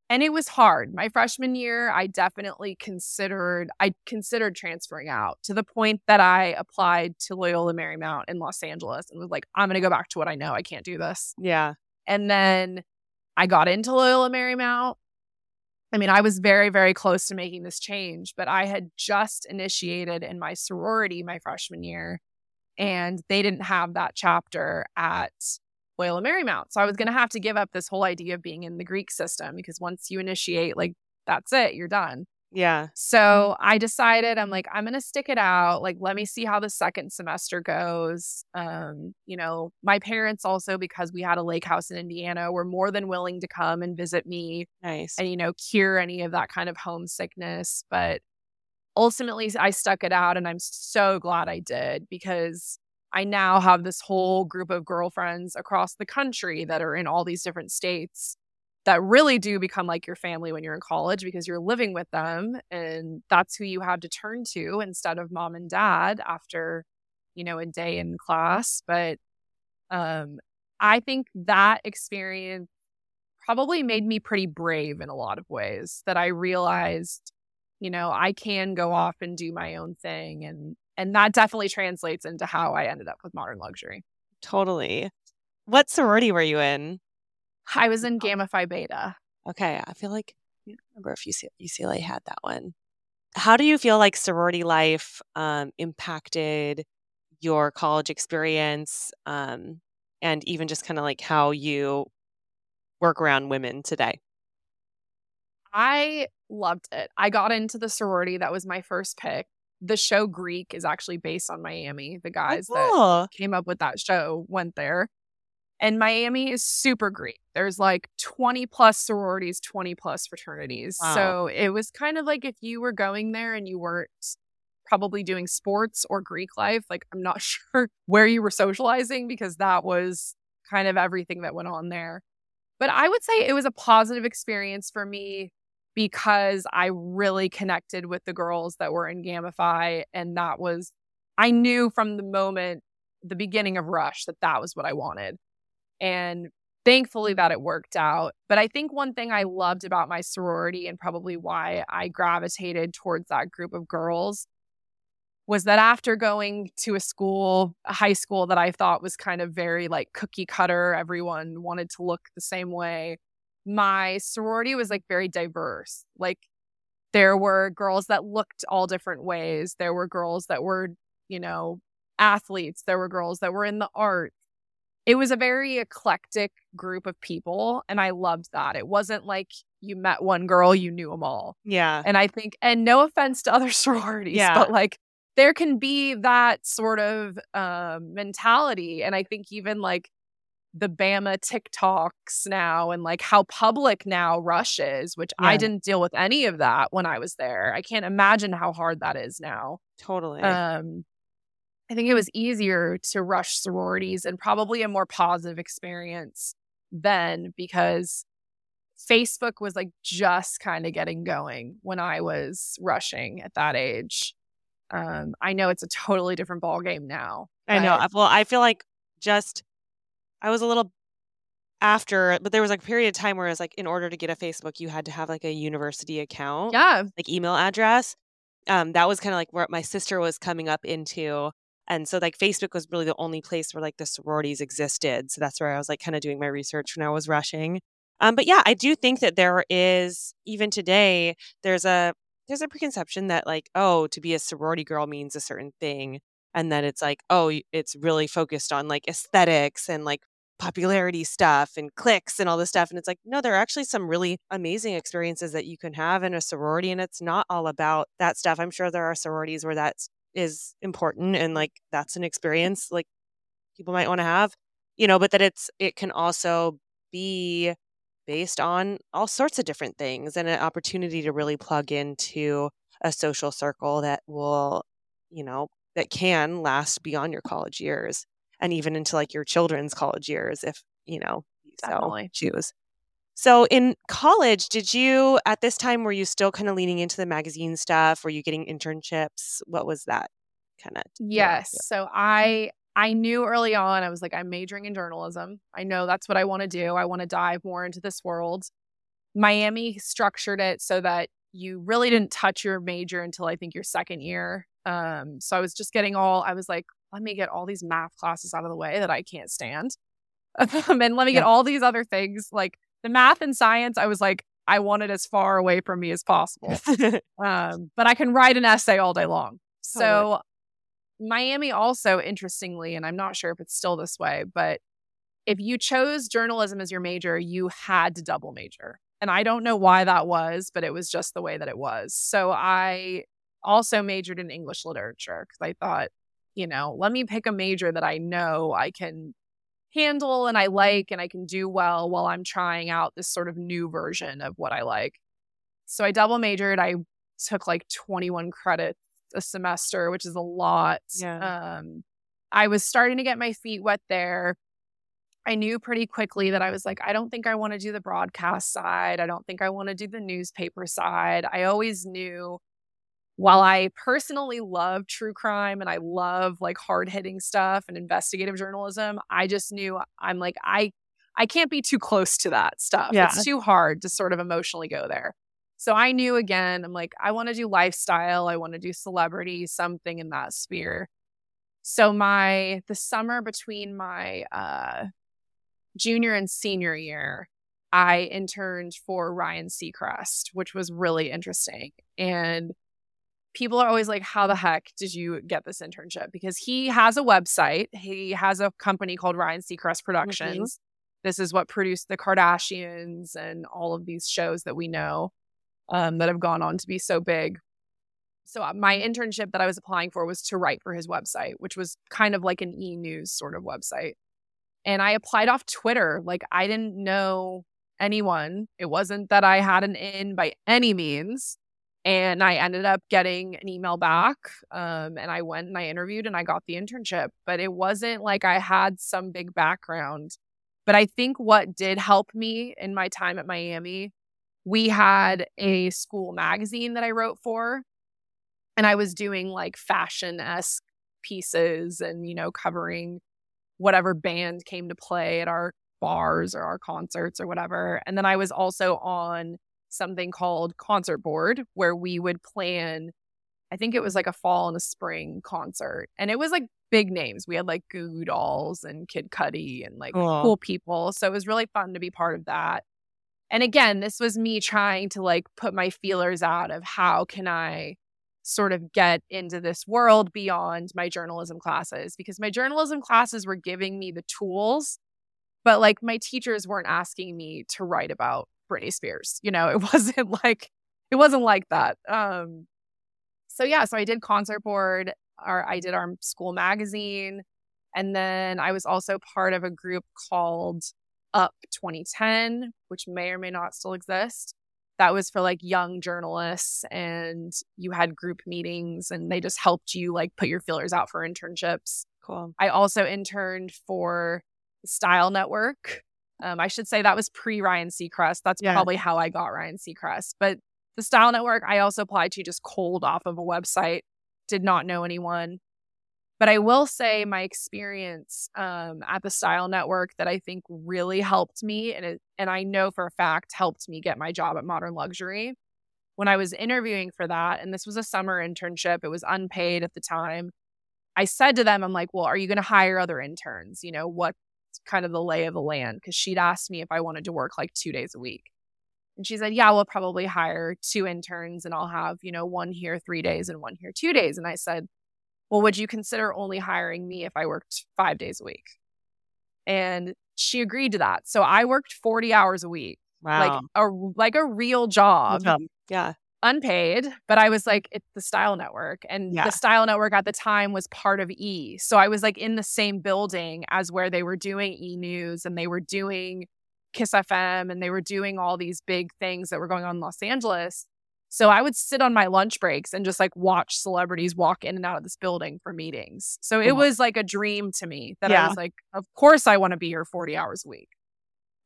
And it was hard. My freshman year, I definitely considered I considered transferring out to the point that I applied to Loyola Marymount in Los Angeles and was like, I'm gonna go back to what I know. I can't do this. yeah. And then I got into Loyola Marymount. I mean, I was very, very close to making this change, but I had just initiated in my sorority my freshman year, and they didn't have that chapter at Loyola Marymount. So I was going to have to give up this whole idea of being in the Greek system because once you initiate, like, that's it, you're done. Yeah. So I decided I'm like I'm going to stick it out. Like let me see how the second semester goes. Um, you know, my parents also because we had a lake house in Indiana were more than willing to come and visit me Nice. and you know cure any of that kind of homesickness, but ultimately I stuck it out and I'm so glad I did because I now have this whole group of girlfriends across the country that are in all these different states that really do become like your family when you're in college because you're living with them and that's who you have to turn to instead of mom and dad after you know a day in class but um i think that experience probably made me pretty brave in a lot of ways that i realized you know i can go off and do my own thing and and that definitely translates into how i ended up with modern luxury Totally. What sorority were you in? I was in gamma phi beta Okay, I feel like I don't remember if UC- UCLA had that one. How do you feel like sorority life um, impacted your college experience, um, and even just kind of like how you work around women today? I loved it. I got into the sorority. That was my first pick. The show Greek is actually based on Miami. The guys that Oh, came up with that show went there. And Miami is super Greek. There's like 20 plus sororities, 20 plus fraternities. Wow. So it was kind of like if you were going there and you weren't probably doing sports or Greek life, like I'm not sure where you were socializing because that was kind of everything that went on there. But I would say it was a positive experience for me because I really connected with the girls that were in Gamma Phi. And that was, I knew from the moment, the beginning of Rush, that that was what I wanted. And thankfully mm-hmm. that it worked out. But I think one thing I loved about my sorority and probably why I gravitated towards that group of girls was that after going to a school, a high school that I thought was kind of very like cookie cutter, everyone wanted to look the same way. My sorority was like very diverse. Like there were girls that looked all different ways. There were girls that were, you know, athletes. There were girls that were in the arts. It was a very eclectic group of people. And I loved that. It wasn't like you met one girl, you knew them all. yeah. And I think, and no offense to other sororities, Yeah. but like there can be that sort of um, mentality. And I think even like the Bama TikToks now and like how public now Rush is, which yeah. I didn't deal with any of that when I was there. I can't imagine how hard that is now. Totally. Um, I think it was easier to rush sororities and probably a more positive experience then because Facebook was like just kind of getting going when I was rushing at that age. Um, I know it's a totally different ball game now. I know. Well, I feel like just I was a little after, but there was like a period of time where it was like in order to get a Facebook, you had to have like a university account, yeah, like email address. Um, that was kind of like where my sister was coming up into. And so like Facebook was really the only place where like the sororities existed. So that's where I was like kind of doing my research when I was rushing. Um, but yeah, I do think that there is even today there's a there's a preconception that like oh to be a sorority girl means a certain thing, and then it's like oh it's really focused on like aesthetics and like popularity stuff and cliques and all this stuff and it's like no there are actually some really amazing experiences that you can have in a sorority and it's not all about that stuff i'm sure there are sororities where that's is important and like that's an experience like people might want to have you know but that it's it can also be based on all sorts of different things and an opportunity to really plug into a social circle that will you know that can last beyond your college years and even into like your children's college years if you know Definitely. so choose so in college, did you at this time were you still kind of leaning into the magazine stuff? Were you getting internships? What was that kind of? Yes. Yeah. So I I knew early on I was like I'm majoring in journalism. I know that's what I want to do. I want to dive more into this world. Miami structured it so that you really didn't touch your major until I think your second year. Um, so I was just getting all I was like, let me get all these math classes out of the way that I can't stand. and let me get all these other things like the math and science, I was like, I want it as far away from me as possible. um, but I can write an essay all day long. So, Miami also, interestingly, and I'm not sure if it's still this way, but if you chose journalism as your major, you had to double major. And I don't know why that was, but it was just the way that it was. So I also majored in English literature because I thought, you know, let me pick a major that I know I can handle and I like and I can do well while I'm trying out this sort of new version of what I like. So I double majored. I took like 21 credits a semester, which is a lot. Yeah. Um, I was starting to get my feet wet there. I knew pretty quickly that I was like, I don't think I want to do the broadcast side. I don't think I want to do the newspaper side. I always knew while I personally love true crime and I love like hard hitting stuff and investigative journalism, I just knew I'm like, I I can't be too close to that stuff. Yeah. It's too hard to sort of emotionally go there. So I knew again, I'm like, I want to do lifestyle, I want to do celebrity, something in that sphere. So my the summer between my uh junior and senior year, I interned for Ryan Seacrest, which was really interesting. And people are always like, How the heck did you get this internship? Because he has a website, he has a company called Ryan Seacrest Productions. Mm-hmm. This is what produced the Kardashians and all of these shows that we know um, that have gone on to be so big. So, uh, my internship that I was applying for was to write for his website, which was kind of like an e news sort of website. And I applied off Twitter. Like, I didn't know anyone. It wasn't that I had an in by any means. And I ended up getting an email back. Um, and I went and I interviewed and I got the internship. But it wasn't like I had some big background. But I think what did help me in my time at Miami, we had a school magazine that I wrote for. And I was doing like fashion esque pieces and, you know, covering whatever band came to play at our bars or our concerts or whatever. And then I was also on something called Concert Board, where we would plan, I think it was like a fall and a spring concert. And it was like big names. We had like Goo Goo Dolls and Kid Cudi and like Aww. cool people. So it was really fun to be part of that. And again, this was me trying to like put my feelers out of how can I sort of get into this world beyond my journalism classes because my journalism classes were giving me the tools but like my teachers weren't asking me to write about Britney Spears. You know, it wasn't like it wasn't like that. Um so yeah, so I did concert board. our I did our school magazine. And then I was also part of a group called Up 2010, which may or may not still exist. That was for like young journalists, and you had group meetings, and they just helped you like put your feelers out for internships. Cool. I also interned for Style Network. Um, I should say that was pre Ryan Seacrest. That's Yeah. probably how I got Ryan Seacrest. But the Style Network, I also applied to just cold off of a website. Did not know anyone. But I will say my experience um, at the Style Network that I think really helped me, and it, and I know for a fact helped me get my job at Modern Luxury. When I was interviewing for that, and this was a summer internship, it was unpaid at the time. I said to them, I'm like, well, are you going to hire other interns? You know, what's kind of the lay of the land? Because she'd asked me if I wanted to work like two days a week. And she said, yeah, we'll probably hire two interns and I'll have, you know, one here three days and one here two days. And I said, well, would you consider only hiring me if I worked five days a week? And she agreed to that. So I worked 40 hours a week, Wow. like a like a real job Yeah. Unpaid, but I was like, it's the Style Network. And Yeah. the Style Network at the time was part of E. So I was like in the same building as where they were doing E News and they were doing Kiss FM and they were doing all these big things that were going on in Los Angeles. So I would sit on my lunch breaks and just like watch celebrities walk in and out of this building for meetings. So it Mhm. was like a dream to me that Yeah. I was like, of course I want to be here 40 hours a week.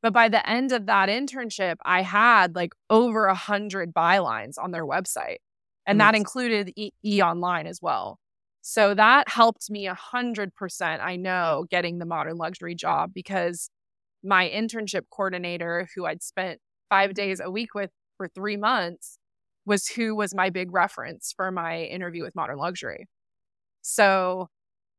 But by the end of that internship, I had like over a hundred bylines on their website. And that included e-, e Online as well. So that helped me a hundred percent, I know, getting the modern luxury job because my internship coordinator, who I'd spent five days a week with for three months, was who was my big reference for my interview with modern luxury. So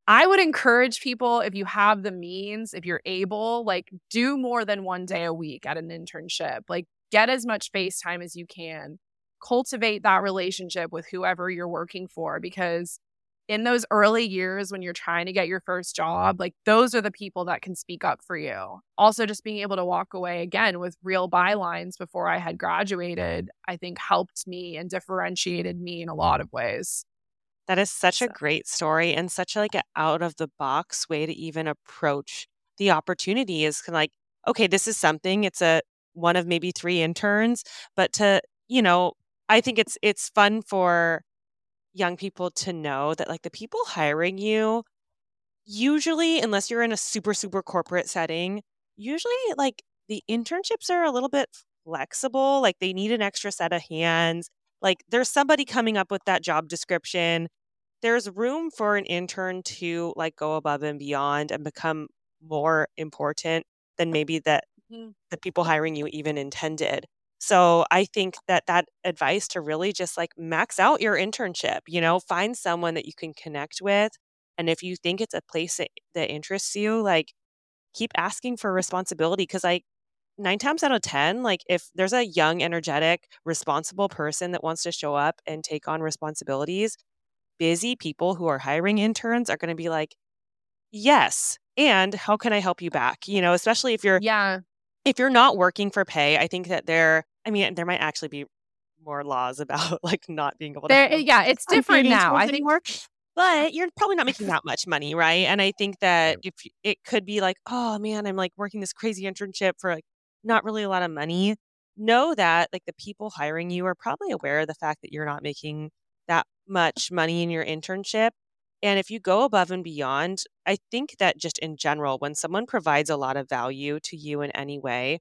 I would encourage people if you have the means, if you're able, like do more than one day a week at an internship. Like get as much face time as you can. Cultivate that relationship with whoever you're working for because in those early years when you're trying to get your first job, like those are the people that can speak up for you. Also, just being able to walk away again with real bylines before I had graduated, I think helped me and differentiated me in a lot of ways. That is such a So- great story and such like an out of the box way to even approach the opportunity is kind of like, okay, this is something. It's a one of maybe three interns, but to, you know, I think it's it's fun for young people to know that like the people hiring you usually unless you're in a super super corporate setting, usually like the internships are a little bit flexible, like they need an extra set of hands. Like there's somebody coming up with that job description there's room for an intern to like go above and beyond and become more important than maybe that Mhm. the people hiring you even intended. So I think that that advice to really just like max out your internship, you know, find someone that you can connect with. And if you think it's a place that, that interests you, like keep asking for responsibility. Cause like nine times out of 10, like if there's a young, energetic, responsible person that wants to show up and take on responsibilities, busy people who are hiring interns are going to be like, yes. And how can I help you back? You know, especially if you're Yeah. if you're not working for pay, I think that there, I mean, there might actually be more laws about like not being able to. There, eh, yeah, it's different now. I think anymore. But you're probably not making that much money, right? And I think that if it could be like, oh man, I'm like working this crazy internship for like not really a lot of money. Know that like the people hiring you are probably aware of the fact that you're not making much money in your internship. And if you go above and beyond, I think that just in general, when someone provides a lot of value to you in any way,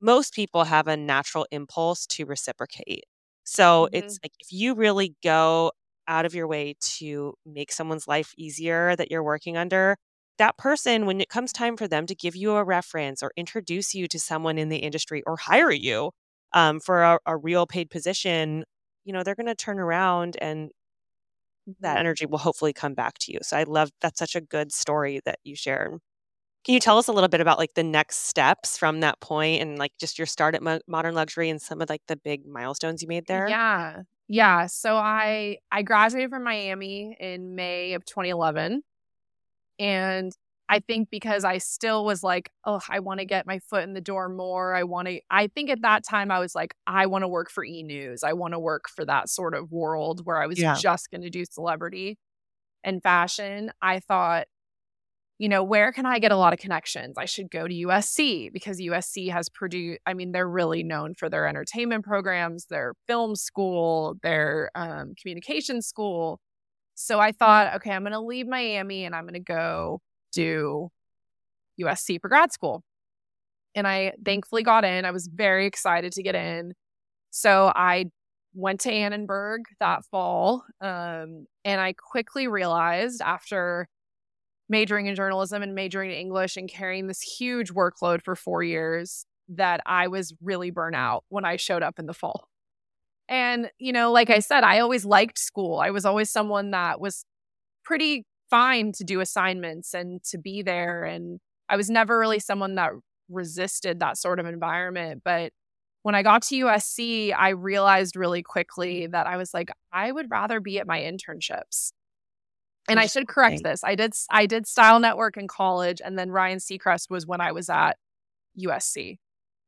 most people have a natural impulse to reciprocate. So it's like if you really go out of your way to make someone's life easier that you're working under, that person, when it comes time for them to give you a reference or introduce you to someone in the industry or hire you um, for a, a real paid position, you know, they're going to turn around and that mm. energy will hopefully come back to you. So I love that's such a good story that you shared. Can you tell us a little bit about like the next steps from that point and like just your start at Mo- Modern Luxury and some of like the big milestones you made there? Yeah. Yeah. So I I graduated from Miami in May of 2011. And I think because I still was like, oh, I want to get my foot in the door more. I want to, I think at that time I was like, I want to work for e news. I want to work for that sort of world where I was Yeah. just going to do celebrity. and fashion, I thought, you know, where can I get a lot of connections? I should go to USC because USC has produced, I mean, they're really known for their entertainment programs, their film school, their um, communication school. So I thought, okay, I'm going to leave Miami and I'm going to go do USC for grad school. And I thankfully got in. I was very excited to get in. So I went to Annenberg that fall. Um, and I quickly realized after majoring in journalism and majoring in English and carrying this huge workload for four years that I was really burnt out when I showed up in the fall. And, you know, like I said, I always liked school. I was always someone that was pretty fine to do assignments and to be there. And I was never really someone that resisted that sort of environment. But when I got to USC, I realized really quickly that I was like, I would rather be at my internships. And I should correct this. I did I did Style Network in college, and then Ryan Seacrest was when I was at USC.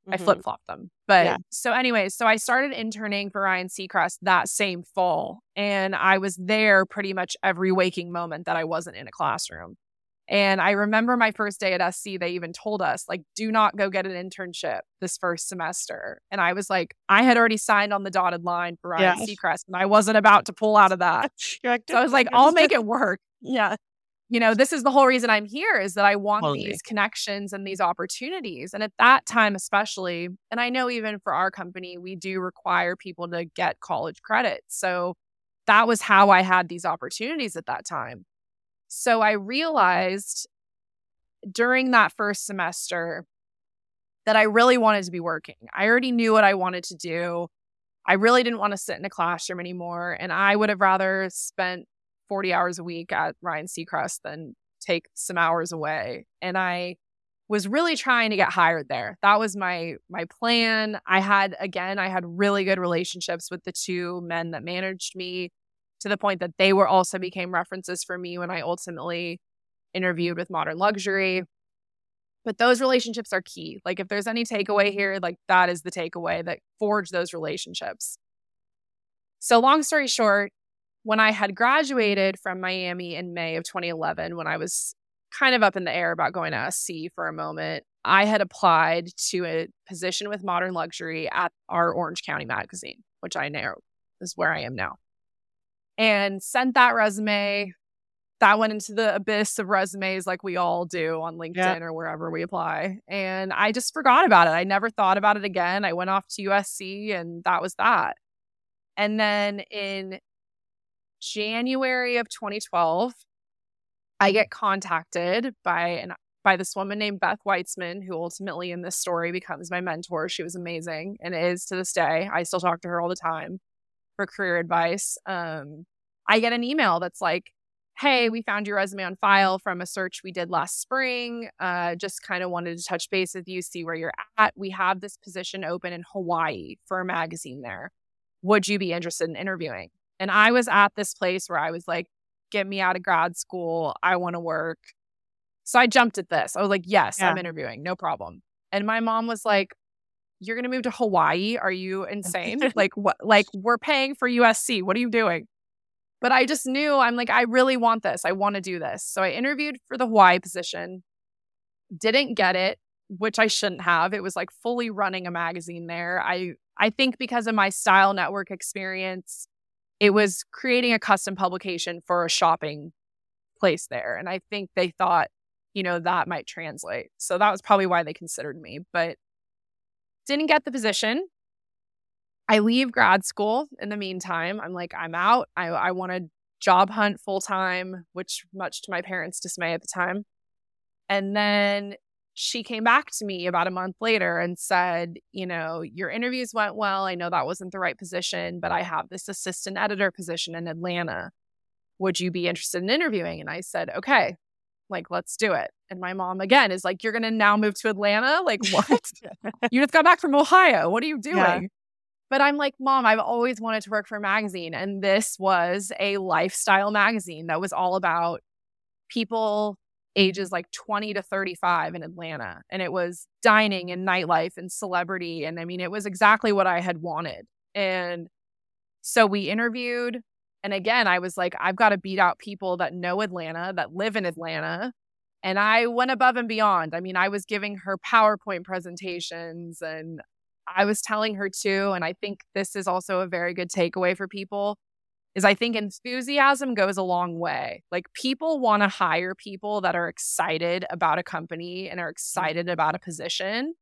Mm-hmm. I flip flopped them. But yeah. so, anyways, so I started interning for Ryan Seacrest that same fall, and I was there pretty much every waking moment that I wasn't in a classroom. And I remember my first day at SC, they even told us, like, do not go get an internship this first semester. And I was like, I had already signed on the dotted line for Ryan yeah. Seacrest, and I wasn't about to pull out of that. so I was like, I'll make it work. Yeah. You know, this is the whole reason I'm here is that I want totally. these connections and these opportunities. And at that time, especially, and I know even for our company, we do require people to get college credit. So that was how I had these opportunities at that time. So I realized during that first semester that I really wanted to be working. I already knew what I wanted to do. I really didn't want to sit in a classroom anymore. And I would have rather spent 40 hours a week at Ryan Seacrest than take some hours away. And I was really trying to get hired there. That was my my plan. I had again, I had really good relationships with the two men that managed me to the point that they were also became references for me when I ultimately interviewed with Modern Luxury. But those relationships are key. Like if there's any takeaway here, like that is the takeaway that forge those relationships. So long story short, when I had graduated from Miami in May of 2011, when I was kind of up in the air about going to SC for a moment, I had applied to a position with Modern Luxury at our Orange County magazine, which I know is where I am now and sent that resume. That went into the abyss of resumes like we all do on LinkedIn yeah. or wherever we apply. And I just forgot about it. I never thought about it again. I went off to USC and that was that. And then in January of 2012, I get contacted by an by this woman named Beth Weitzman, who ultimately in this story becomes my mentor. She was amazing and is to this day. I still talk to her all the time for career advice, um, I get an email that's like, Hey, we found your resume on file from a search we did last spring. Uh, just kind of wanted to touch base with you, see where you're at. We have this position open in Hawaii for a magazine there. Would you be interested in interviewing? And I was at this place where I was like, get me out of grad school. I want to work. So I jumped at this. I was like, yes, yeah. I'm interviewing, no problem. And my mom was like, you're going to move to Hawaii? Are you insane? like what like we're paying for USC. What are you doing? But I just knew I'm like I really want this. I want to do this. So I interviewed for the Hawaii position. Didn't get it, which I shouldn't have. It was like fully running a magazine there. I I think because of my style network experience, it was creating a custom publication for a shopping place there. And I think they thought, you know, that might translate. So that was probably why they considered me. But didn't get the position. I leave grad school in the meantime. I'm like, I'm out. I, I want to job hunt full time, which much to my parents' dismay at the time. And then she came back to me about a month later and said, You know, your interviews went well. I know that wasn't the right position, but I have this assistant editor position in Atlanta. Would you be interested in interviewing? And I said, Okay like let's do it and my mom again is like you're gonna now move to atlanta like what you just got back from ohio what are you doing yeah. but i'm like mom i've always wanted to work for a magazine and this was a lifestyle magazine that was all about people ages like 20 to 35 in atlanta and it was dining and nightlife and celebrity and i mean it was exactly what i had wanted and so we interviewed And again, I was like, I've got to beat out people that know Atlanta, that live in Atlanta. And I went above and beyond. I mean, I was giving her PowerPoint presentations and I was telling her too. And I think this is also a very good takeaway for people is I think enthusiasm goes a long way. Like people want to hire people that are excited about a company and are excited mm-hmm. about a position,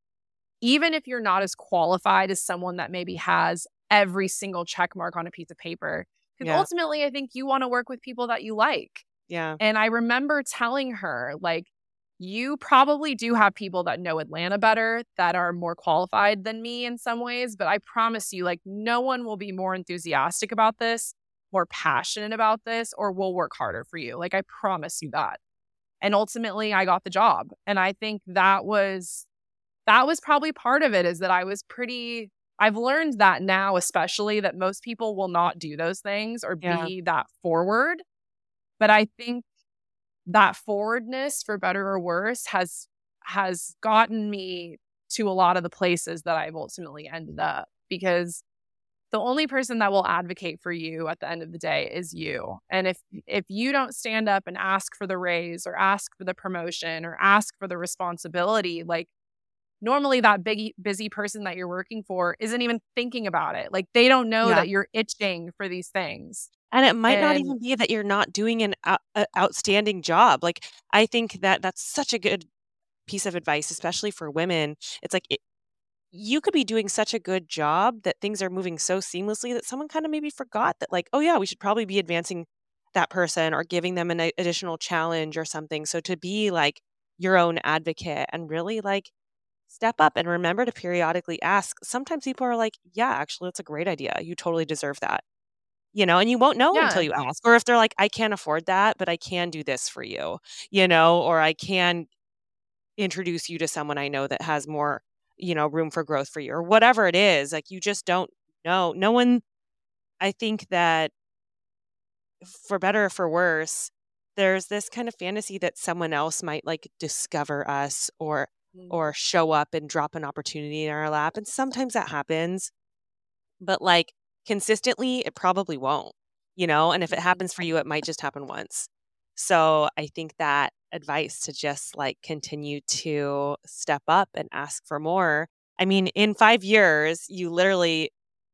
even if you're not as qualified as someone that maybe has every single check mark on a piece of paper. Because yeah. ultimately, I think you want to work with people that you like. Yeah. And I remember telling her, like, you probably do have people that know Atlanta better that are more qualified than me in some ways, but I promise you, like, no one will be more enthusiastic about this more passionate about this or will work harder for you. Like I promise you that. And ultimately I got the job. And I think that was that was probably part of it is that I was pretty I've learned that now especially that most people will not do those things or yeah. be that forward. But I think that forwardness for better or worse has has gotten me to a lot of the places that I've ultimately ended up because the only person that will advocate for you at the end of the day is you. And if if you don't stand up and ask for the raise or ask for the promotion or ask for the responsibility, like normally that big busy person that you're working for isn't even thinking about it. Like they don't know yeah. that you're itching for these things. And it might and, not even be that you're not doing an out, outstanding job. Like I think that that's such a good piece of advice especially for women. It's like it, you could be doing such a good job that things are moving so seamlessly that someone kind of maybe forgot that like oh yeah we should probably be advancing that person or giving them an additional challenge or something. So to be like your own advocate and really like step up and remember to periodically ask. Sometimes people are like yeah actually that's a great idea. You totally deserve that. You know and you won't know yeah. until you ask or if they're like i can't afford that but i can do this for you you know or i can introduce you to someone i know that has more you know room for growth for you or whatever it is like you just don't know no one i think that for better or for worse there's this kind of fantasy that someone else might like discover us or mm-hmm. or show up and drop an opportunity in our lap and sometimes that happens but like consistently it probably won't you know and if it mm-hmm. happens for you it might just happen once so i think that advice to just like continue to step up and ask for more. I mean, in five years, you literally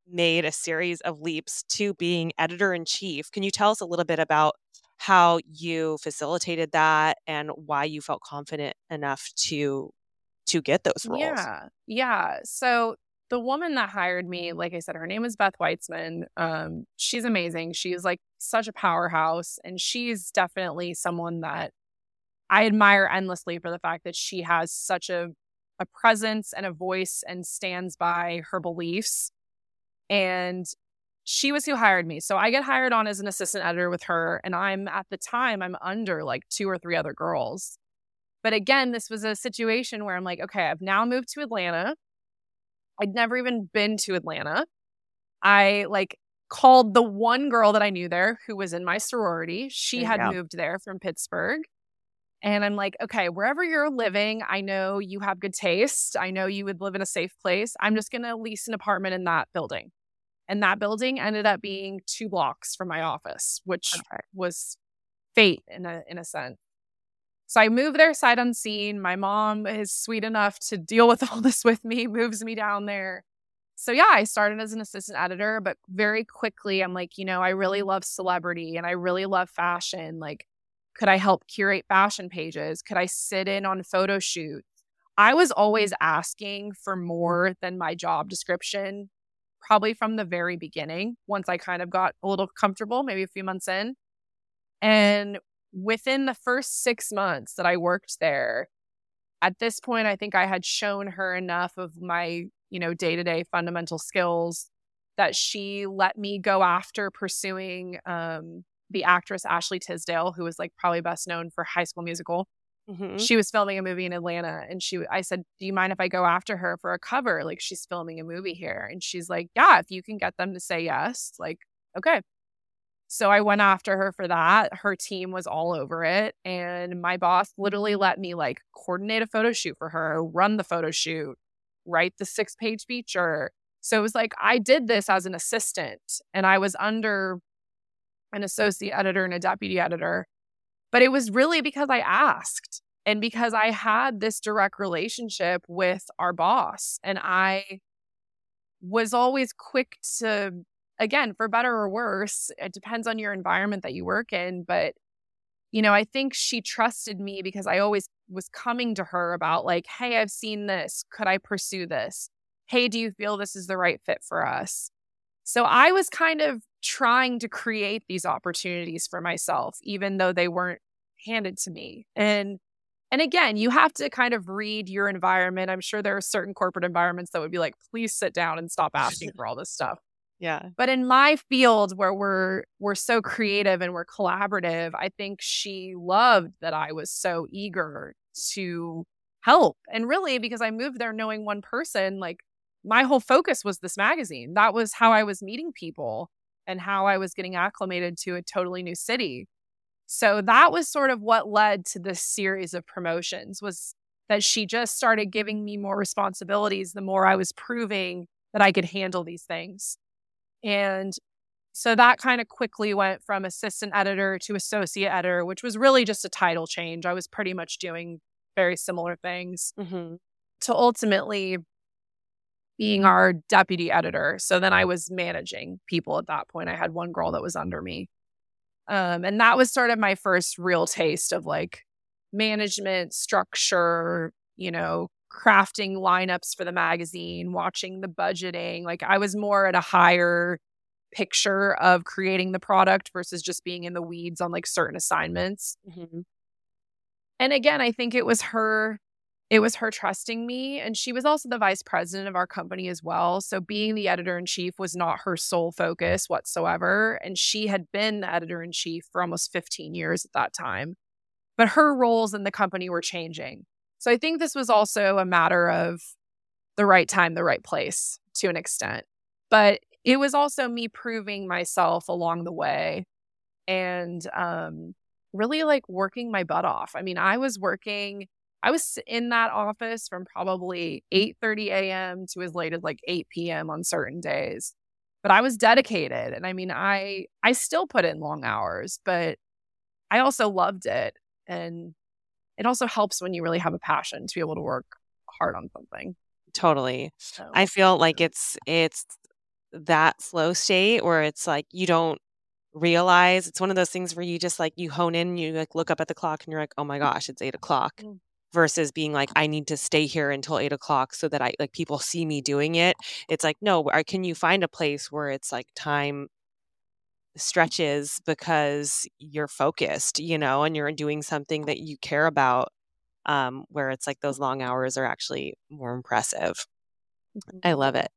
made a series of leaps to being editor in chief. Can you tell us a little bit about how you facilitated that and why you felt confident enough to to get those roles? Yeah. Yeah. So the woman that hired me, like I said, her name is Beth Weitzman. Um, she's amazing. She's like such a powerhouse, and she's definitely someone that I admire endlessly for the fact that she has such a a presence and a voice and stands by her beliefs. And she was who hired me. So I get hired on as an assistant editor with her and I'm at the time I'm under like two or three other girls. But again, this was a situation where I'm like, okay, I've now moved to Atlanta. I'd never even been to Atlanta. I like called the one girl that I knew there who was in my sorority. She had moved there from Pittsburgh. And I'm like, okay, wherever you're living, I know you have good taste. I know you would live in a safe place. I'm just going to lease an apartment in that building. And that building ended up being two blocks from my office, which okay. was fate in a in a sense. So I moved there sight unseen. My mom is sweet enough to deal with all this with me, moves me down there. So yeah, I started as an assistant editor, but very quickly I'm like, you know, I really love celebrity and I really love fashion. Like could I help curate fashion pages? Could I sit in on photo shoots? I was always asking for more than my job description, probably from the very beginning, once I kind of got a little comfortable, maybe a few months in. And within the first six months that I worked there, at this point, I think I had shown her enough of my, you know, day to day fundamental skills that she let me go after pursuing um, the actress Ashley Tisdale, who was like probably best known for High School Musical. Mm-hmm. She was filming a movie in Atlanta, and she, I said, "Do you mind if I go after her for a cover? Like she's filming a movie here." And she's like, "Yeah, if you can get them to say yes, like okay." So I went after her for that. Her team was all over it, and my boss literally let me like coordinate a photo shoot for her, run the photo shoot, write the six page feature. So it was like I did this as an assistant, and I was under an associate editor and a deputy editor. But it was really because I asked and because I had this direct relationship with our boss. And I was always quick to, again, for better or worse, it depends on your environment that you work in. But, you know, I think she trusted me because I always was coming to her about, like, hey, I've seen this. Could I pursue this? Hey, do you feel this is the right fit for us? So I was kind of trying to create these opportunities for myself, even though they weren't handed to me. And and again, you have to kind of read your environment. I'm sure there are certain corporate environments that would be like, please sit down and stop asking for all this stuff. Yeah. But in my field where we're we're so creative and we're collaborative, I think she loved that I was so eager to help. And really because I moved there knowing one person, like my whole focus was this magazine. That was how I was meeting people and how I was getting acclimated to a totally new city. So that was sort of what led to this series of promotions was that she just started giving me more responsibilities the more I was proving that I could handle these things. And so that kind of quickly went from assistant editor to associate editor, which was really just a title change. I was pretty much doing very similar things mm-hmm. to ultimately being our deputy editor. So then I was managing people at that point. I had one girl that was under me. Um, and that was sort of my first real taste of like management structure, you know, crafting lineups for the magazine, watching the budgeting. Like I was more at a higher picture of creating the product versus just being in the weeds on like certain assignments. Mm-hmm. And again, I think it was her it was her trusting me. And she was also the vice president of our company as well. So being the editor in chief was not her sole focus whatsoever. And she had been the editor in chief for almost 15 years at that time. But her roles in the company were changing. So I think this was also a matter of the right time, the right place to an extent. But it was also me proving myself along the way and um, really like working my butt off. I mean, I was working I was in that office from probably 8:30 a.m. to as late as like 8 p.m. on certain days. But I was dedicated and I mean I I still put in long hours, but I also loved it and it also helps when you really have a passion to be able to work hard on something. Totally. So, I feel like it's it's that flow state where it's like you don't realize it's one of those things where you just like you hone in you like look up at the clock and you're like oh my gosh it's eight o'clock mm versus being like i need to stay here until eight o'clock so that i like people see me doing it. It's like no can you find a place where it's like time stretches because you're focused you know and you're doing something that you care about um, where it's like those long hours are actually more impressive. Mm-hmm. i love it.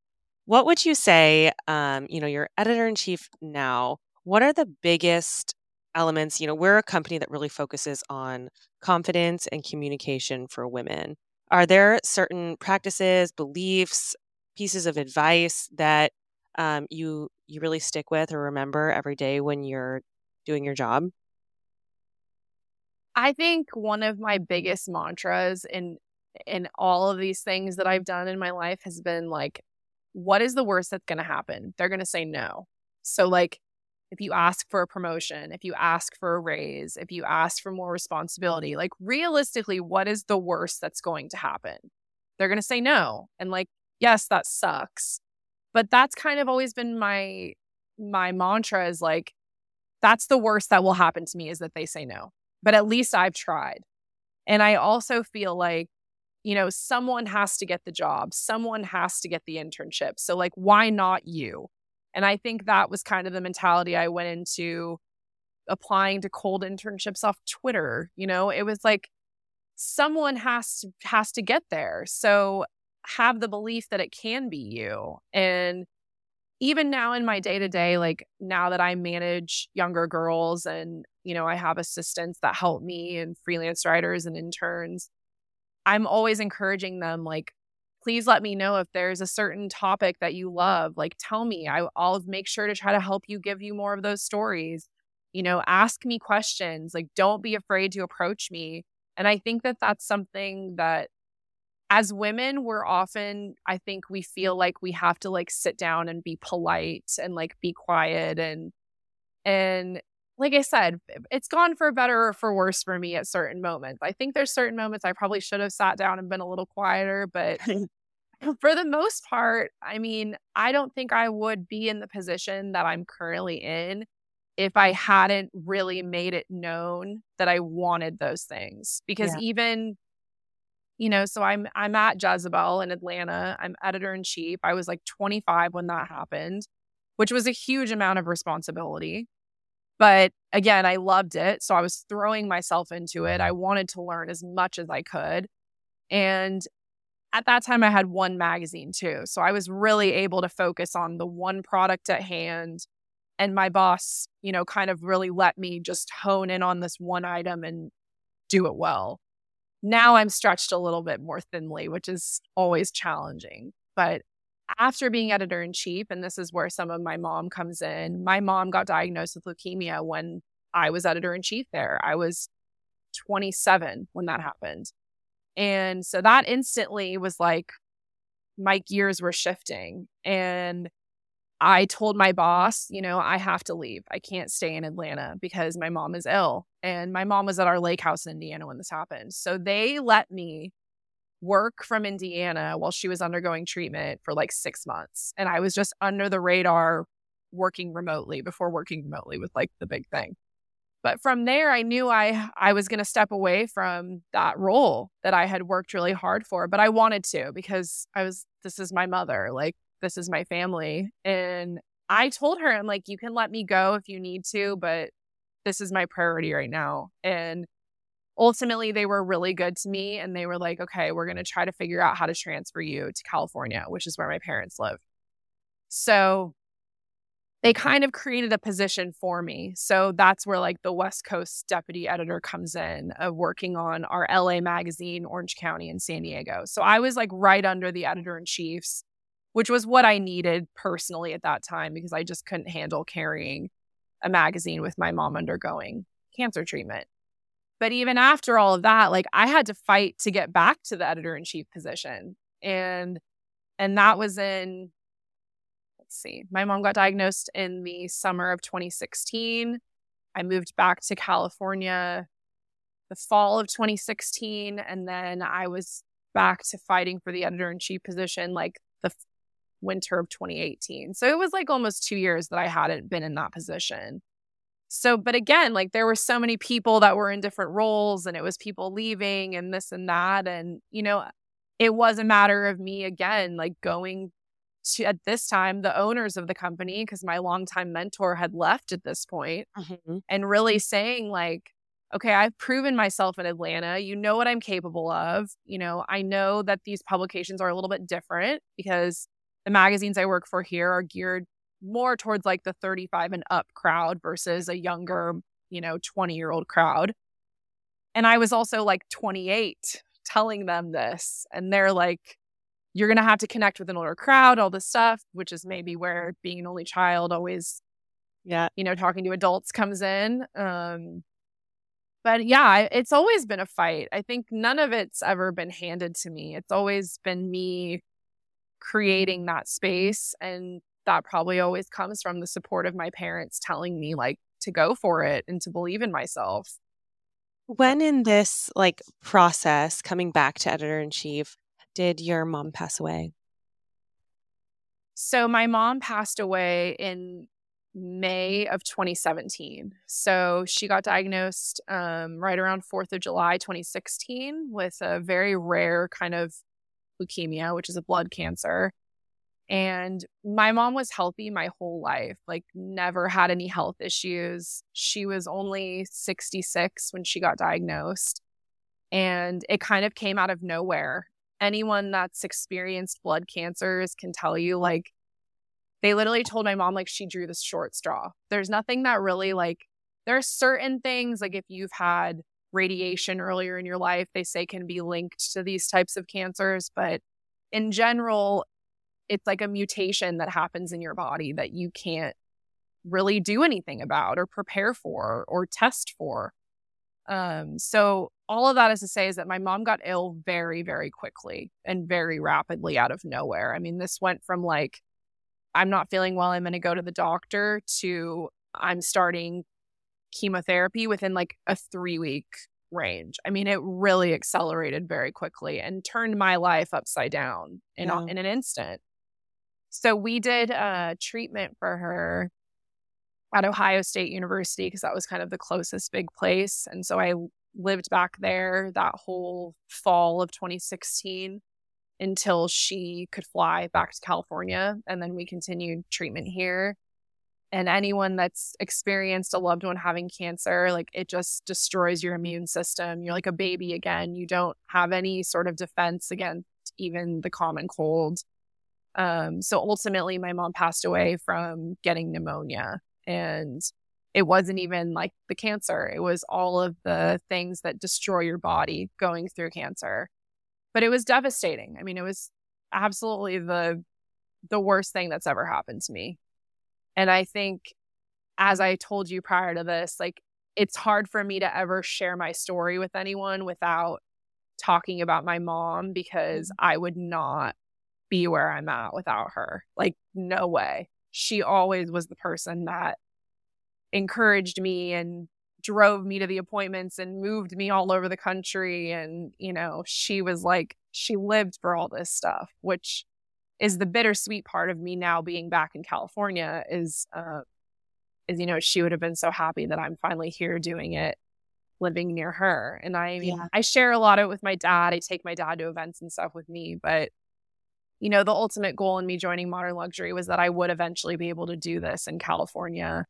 What would you say um, you know you're editor in chief now. What are the biggest elements you know we're a company that really focuses on confidence and communication for women. Are there certain practices beliefs pieces of advice that um, you you really stick with or remember every day when you're doing your job? I think one of my biggest mantras in in all of these things that i've done in my life has been like what is the worst that's going to happen? They're going to say no. So like if you ask for a promotion, if you ask for a raise, if you ask for more responsibility, like realistically, what is the worst that's going to happen? They're going to say no. And like, yes, that sucks. But that's kind of always been my my mantra is like that's the worst that will happen to me is that they say no. But at least I've tried. And I also feel like you know, someone has to get the job. Someone has to get the internship. So like why not you? And I think that was kind of the mentality I went into applying to cold internships off Twitter. You know, it was like someone has to has to get there. So have the belief that it can be you. And even now in my day to day, like now that I manage younger girls and, you know, I have assistants that help me and freelance writers and interns, I'm always encouraging them, like, please let me know if there's a certain topic that you love. Like, tell me. I, will make sure to try to help you give you more of those stories. You know, ask me questions. Like, don't be afraid to approach me. And I think that that's something that as women, we're often, I think we feel like we have to like sit down and be polite and like be quiet and, And like I said, it's gone for better or for worse for me at certain moments. I think there's certain moments I probably should have sat down and been a little quieter, but for the most part, I mean, I don't think I would be in the position that I'm currently in if I hadn't really made it known that I wanted those things. Because yeah. even you know, so I'm I'm at Jezebel in Atlanta. I'm editor in chief. I was like 25 when that happened, which was a huge amount of responsibility. But again, I loved it. So I was throwing myself into it. Mm-hmm. I wanted to learn as much as I could. And at that time, I had one magazine too. So I was really able to focus on the one product at hand. And my boss, you know, kind of really let me just hone in on this one item and do it well. Now I'm stretched a little bit more thinly, which is always challenging. But after being editor in chief, and this is where some of my mom comes in, my mom got diagnosed with leukemia when I was editor in chief there. I was 27 when that happened. And so that instantly was like my gears were shifting. And I told my boss, you know, I have to leave. I can't stay in Atlanta because my mom is ill. And my mom was at our lake house in Indiana when this happened. So they let me work from Indiana while she was undergoing treatment for like six months. And I was just under the radar working remotely before working remotely with like the big thing. But from there, I knew I I was going to step away from that role that I had worked really hard for, but I wanted to because I was this is my mother, like this is my family, and I told her I'm like you can let me go if you need to, but this is my priority right now. And ultimately they were really good to me and they were like okay we're going to try to figure out how to transfer you to california which is where my parents live. So they kind of created a position for me. So that's where like the west coast deputy editor comes in of working on our la magazine orange county and san diego. So i was like right under the editor in chiefs which was what i needed personally at that time because i just couldn't handle carrying a magazine with my mom undergoing cancer treatment but even after all of that, like I had to fight to get back to the editor in chief position. And and that was in let's see. My mom got diagnosed in the summer of 2016. I moved back to California the fall of 2016 and then I was back to fighting for the editor in chief position like the winter of 2018. So it was like almost 2 years that I hadn't been in that position. So, but again, like there were so many people that were in different roles and it was people leaving and this and that. And, you know, it was a matter of me again, like going to at this time, the owners of the company, because my longtime mentor had left at this point, mm-hmm. and really saying, like, okay, I've proven myself in Atlanta. You know what I'm capable of. You know, I know that these publications are a little bit different because the magazines I work for here are geared more towards like the 35 and up crowd versus a younger, you know, 20 year old crowd. And I was also like 28 telling them this. And they're like, you're going to have to connect with an older crowd, all this stuff, which is maybe where being an only child always, yeah, you know, talking to adults comes in. Um, but yeah, it's always been a fight. I think none of it's ever been handed to me. It's always been me creating that space and that probably always comes from the support of my parents telling me like to go for it and to believe in myself. When in this like process coming back to editor in chief did your mom pass away? So my mom passed away in May of 2017. So she got diagnosed um, right around 4th of July 2016 with a very rare kind of leukemia, which is a blood cancer. And my mom was healthy my whole life, like, never had any health issues. She was only 66 when she got diagnosed. And it kind of came out of nowhere. Anyone that's experienced blood cancers can tell you, like, they literally told my mom, like, she drew the short straw. There's nothing that really, like, there are certain things, like, if you've had radiation earlier in your life, they say can be linked to these types of cancers. But in general, it's like a mutation that happens in your body that you can't really do anything about or prepare for or test for. Um, so all of that is to say is that my mom got ill very, very quickly and very rapidly out of nowhere. I mean, this went from like, I'm not feeling well, I'm going to go to the doctor to I'm starting chemotherapy within like a three week range. I mean, it really accelerated very quickly and turned my life upside down in, yeah. in an instant. So we did a treatment for her at Ohio State University because that was kind of the closest big place. And so I lived back there that whole fall of 2016 until she could fly back to California. And then we continued treatment here. And anyone that's experienced a loved one having cancer, like it just destroys your immune system. You're like a baby again. You don't have any sort of defense against even the common cold. Um, so ultimately, my mom passed away from getting pneumonia. And it wasn't even like the cancer, it was all of the things that destroy your body going through cancer. But it was devastating. I mean, it was absolutely the the worst thing that's ever happened to me. And I think, as I told you prior to this, like it's hard for me to ever share my story with anyone without talking about my mom because mm-hmm. I would not be where I'm at without her. Like, no way. She always was the person that encouraged me and drove me to the appointments and moved me all over the country. And, you know, she was like, she lived for all this stuff, which is the bittersweet part of me now being back in California is, uh, is, you know, she would have been so happy that I'm finally here doing it, living near her. And I mean, yeah. I share a lot of it with my dad. I take my dad to events and stuff with me, but you know, the ultimate goal in me joining Modern Luxury was that I would eventually be able to do this in California.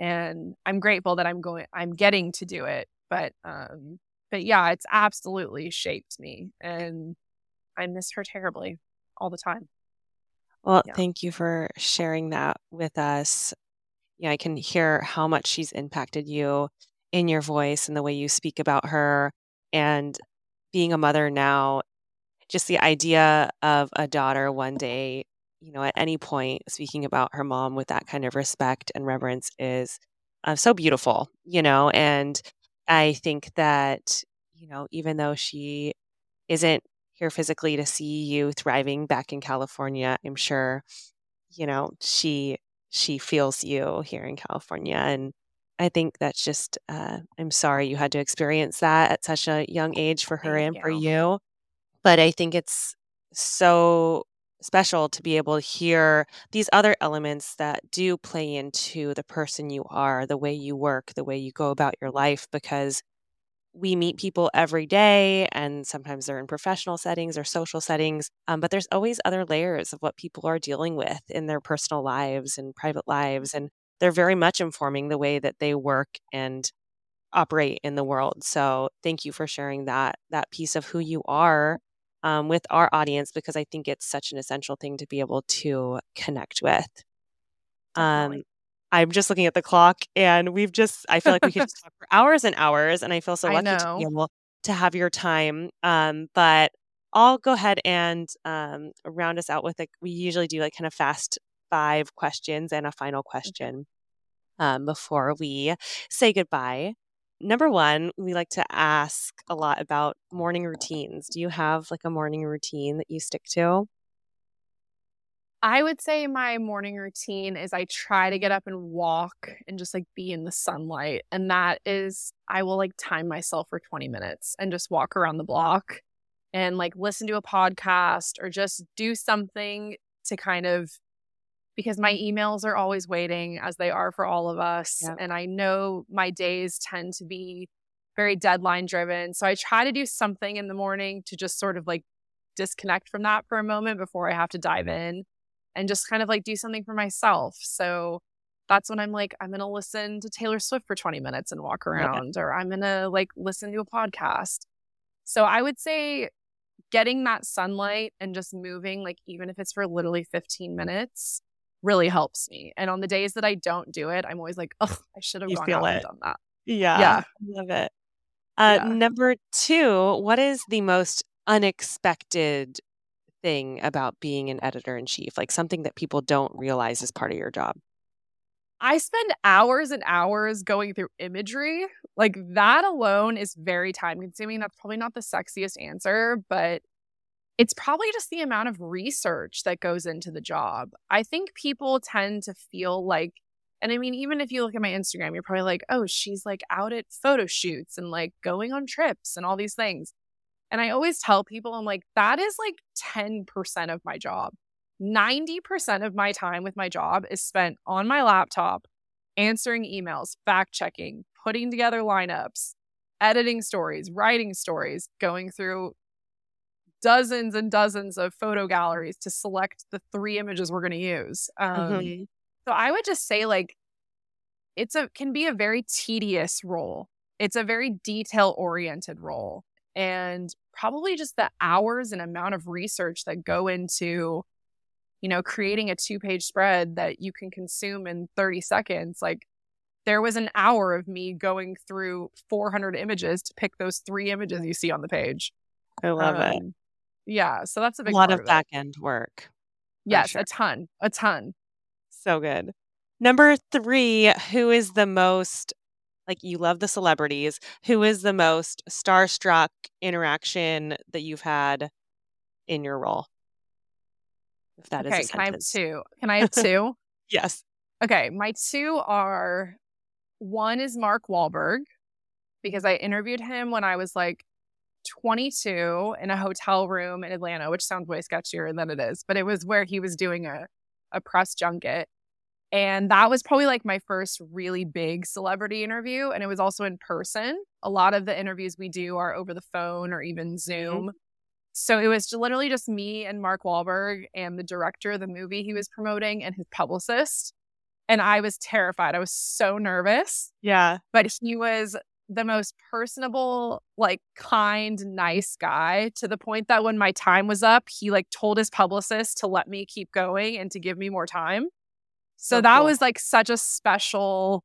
And I'm grateful that I'm going I'm getting to do it. But um but yeah, it's absolutely shaped me and I miss her terribly all the time. Well, yeah. thank you for sharing that with us. Yeah, I can hear how much she's impacted you in your voice and the way you speak about her. And being a mother now, just the idea of a daughter one day, you know, at any point speaking about her mom with that kind of respect and reverence is uh, so beautiful, you know. And I think that, you know, even though she isn't here physically to see you thriving back in California. I'm sure, you know, she she feels you here in California and I think that's just uh, I'm sorry you had to experience that at such a young age for her Thank and you. for you. But I think it's so special to be able to hear these other elements that do play into the person you are, the way you work, the way you go about your life because we meet people every day and sometimes they're in professional settings or social settings um, but there's always other layers of what people are dealing with in their personal lives and private lives and they're very much informing the way that they work and operate in the world. So thank you for sharing that that piece of who you are um, with our audience because i think it's such an essential thing to be able to connect with um, I'm just looking at the clock and we've just, I feel like we could just talk for hours and hours. And I feel so lucky to be able to have your time. Um, but I'll go ahead and um, round us out with like, we usually do like kind of fast five questions and a final question um, before we say goodbye. Number one, we like to ask a lot about morning routines. Do you have like a morning routine that you stick to? I would say my morning routine is I try to get up and walk and just like be in the sunlight. And that is, I will like time myself for 20 minutes and just walk around the block and like listen to a podcast or just do something to kind of, because my emails are always waiting as they are for all of us. Yeah. And I know my days tend to be very deadline driven. So I try to do something in the morning to just sort of like disconnect from that for a moment before I have to dive mm-hmm. in and just kind of like do something for myself. So that's when I'm like, I'm going to listen to Taylor Swift for 20 minutes and walk around, or I'm going to like listen to a podcast. So I would say getting that sunlight and just moving, like even if it's for literally 15 minutes, really helps me. And on the days that I don't do it, I'm always like, oh, I should have gone out it. and done that. Yeah. Yeah. Love it. Uh, yeah. Number two, what is the most unexpected thing about being an editor in chief, like something that people don't realize is part of your job? I spend hours and hours going through imagery. Like that alone is very time consuming. That's probably not the sexiest answer, but it's probably just the amount of research that goes into the job. I think people tend to feel like And I mean, even if you look at my Instagram, you're probably like, oh, she's like out at photo shoots and like going on trips and all these things. And I always tell people, I'm like, that is like 10% of my job. 90% of my time with my job is spent on my laptop, answering emails, fact checking, putting together lineups, editing stories, writing stories, going through dozens and dozens of photo galleries to select the three images we're going to use. Um, mm-hmm. So I would just say like it's a can be a very tedious role. It's a very detail oriented role and probably just the hours and amount of research that go into you know creating a two page spread that you can consume in 30 seconds like there was an hour of me going through 400 images to pick those three images you see on the page. I love um, it. Yeah, so that's a big a lot of, of back end work. Yes, sure. a ton, a ton. So good. Number three, who is the most like you love the celebrities? Who is the most starstruck interaction that you've had in your role? If that okay, is can I have two? Can I have two? yes. Okay, my two are one is Mark Wahlberg because I interviewed him when I was like 22 in a hotel room in Atlanta, which sounds way sketchier than it is, but it was where he was doing a, a press junket. And that was probably like my first really big celebrity interview. And it was also in person. A lot of the interviews we do are over the phone or even mm-hmm. Zoom. Mm-hmm. So it was literally just me and Mark Wahlberg and the director of the movie he was promoting and his publicist. And I was terrified. I was so nervous. Yeah. But he was the most personable, like kind, nice guy to the point that when my time was up, he like told his publicist to let me keep going and to give me more time. So, so that cool. was like such a special,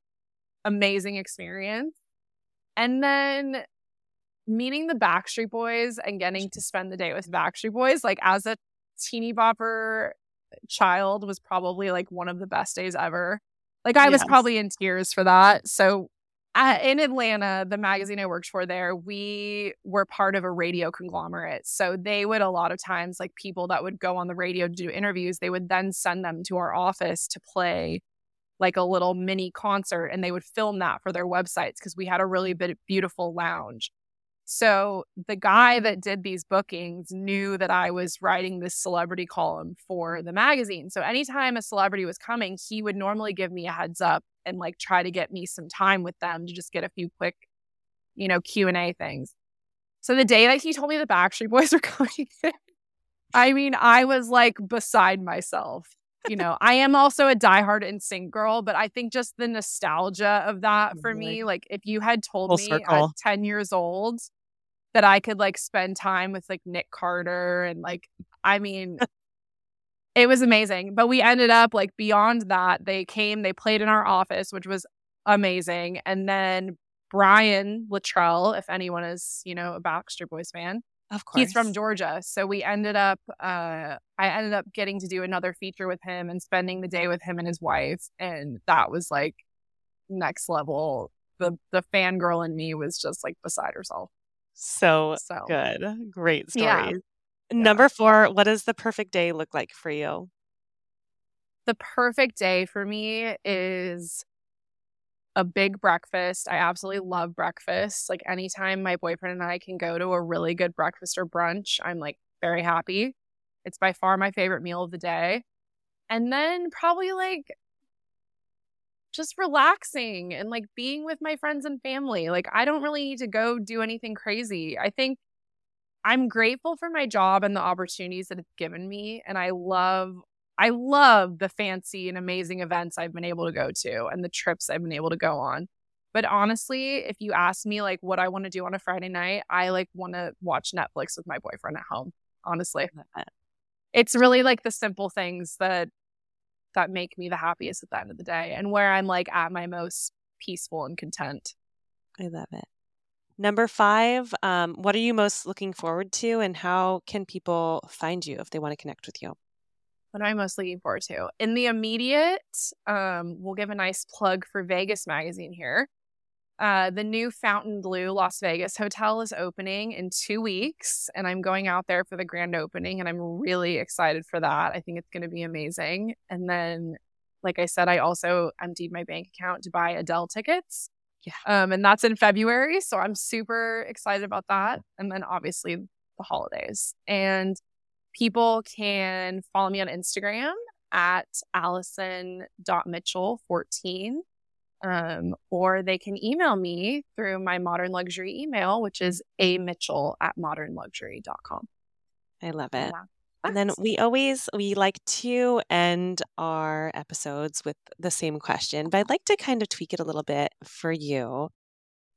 amazing experience. And then meeting the Backstreet Boys and getting to spend the day with Backstreet Boys, like as a teeny bopper child, was probably like one of the best days ever. Like I yes. was probably in tears for that. So in Atlanta, the magazine I worked for there, we were part of a radio conglomerate. So they would a lot of times, like people that would go on the radio to do interviews, they would then send them to our office to play like a little mini concert and they would film that for their websites because we had a really beautiful lounge. So the guy that did these bookings knew that I was writing this celebrity column for the magazine. So anytime a celebrity was coming, he would normally give me a heads up and like try to get me some time with them to just get a few quick, you know, Q&A things. So the day that he told me the Backstreet Boys were coming, I mean, I was like beside myself. You know, I am also a diehard NSYNC girl, but I think just the nostalgia of that for me, like if you had told Full me circle. at 10 years old that I could like spend time with like Nick Carter and like I mean it was amazing. But we ended up like beyond that, they came, they played in our office, which was amazing. And then Brian Littrell, if anyone is, you know, a Backstreet Boys fan. Of course. He's from Georgia. So we ended up uh I ended up getting to do another feature with him and spending the day with him and his wife. And that was like next level. The the fangirl in me was just like beside herself. So, so. good. Great story. Yeah. Number four, what does the perfect day look like for you? The perfect day for me is a big breakfast. I absolutely love breakfast. Like anytime my boyfriend and I can go to a really good breakfast or brunch, I'm like very happy. It's by far my favorite meal of the day. And then probably like just relaxing and like being with my friends and family. Like, I don't really need to go do anything crazy. I think I'm grateful for my job and the opportunities that it's given me. And I love, I love the fancy and amazing events I've been able to go to and the trips I've been able to go on. But honestly, if you ask me like what I want to do on a Friday night, I like want to watch Netflix with my boyfriend at home. Honestly, it's really like the simple things that that make me the happiest at the end of the day and where I'm like at my most peaceful and content. I love it. Number five, um, what are you most looking forward to and how can people find you if they want to connect with you? What am I most looking forward to? In the immediate, um, we'll give a nice plug for Vegas Magazine here. Uh, the new Fontainebleau Las Vegas hotel is opening in two weeks, and I'm going out there for the grand opening, and I'm really excited for that. I think it's going to be amazing. And then like I said, I also emptied my bank account to buy Adele tickets. Yeah. Um, and that's in February. So I'm super excited about that. And then obviously the holidays. And people can follow me on Instagram at allison.mitchell14. Um, or they can email me through my modern luxury email, which is a mitchell at modernluxury.com. I love it. Yeah. And then we always we like to end our episodes with the same question, but I'd like to kind of tweak it a little bit for you.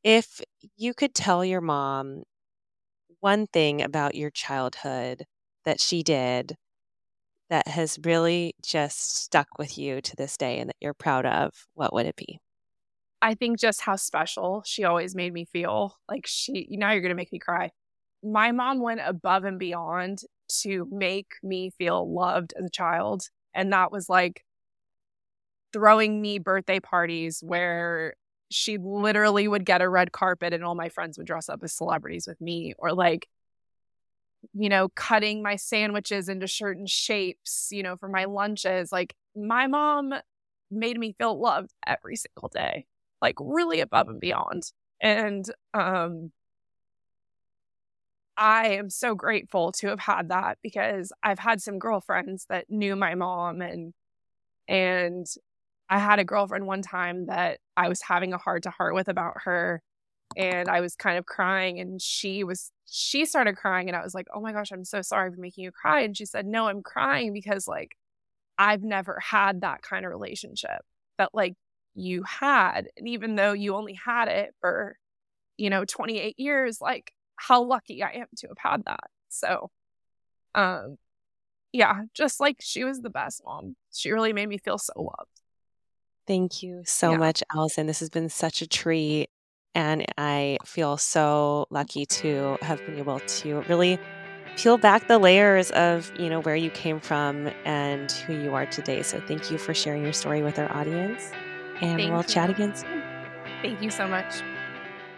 If you could tell your mom one thing about your childhood that she did that has really just stuck with you to this day and that you're proud of, what would it be? I think just how special she always made me feel. Like she, now you're going to make me cry. My mom went above and beyond to make me feel loved as a child. And that was like throwing me birthday parties where she literally would get a red carpet and all my friends would dress up as celebrities with me or like you know cutting my sandwiches into certain shapes you know for my lunches like my mom made me feel loved every single day like really above and beyond and um I am so grateful to have had that because I've had some girlfriends that knew my mom and and I had a girlfriend one time that I was having a heart to heart with about her and I was kind of crying and she was she started crying and I was like, "Oh my gosh, I'm so sorry for making you cry." And she said, "No, I'm crying because like I've never had that kind of relationship that like you had. And even though you only had it for you know 28 years, like how lucky I am to have had that. So, um, yeah, just like she was the best mom. She really made me feel so loved. Thank you so yeah. much, Allison. This has been such a treat. And I feel so lucky to have been able to really peel back the layers of, you know, where you came from and who you are today. So thank you for sharing your story with our audience. And Thank we'll you. chat again soon. Thank you so much.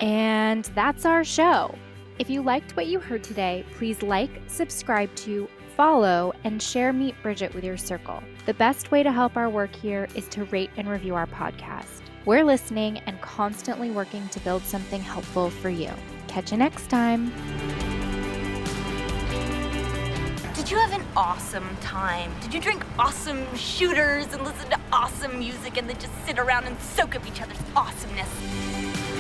And that's our show. If you liked what you heard today, please like, subscribe to, follow, and share Meet Bridget with your circle. The best way to help our work here is to rate and review our podcast. We're listening and constantly working to build something helpful for you. Catch you next time. Did you have an awesome time? Did you drink awesome shooters and listen to awesome music and then just sit around and soak up each other's awesomeness?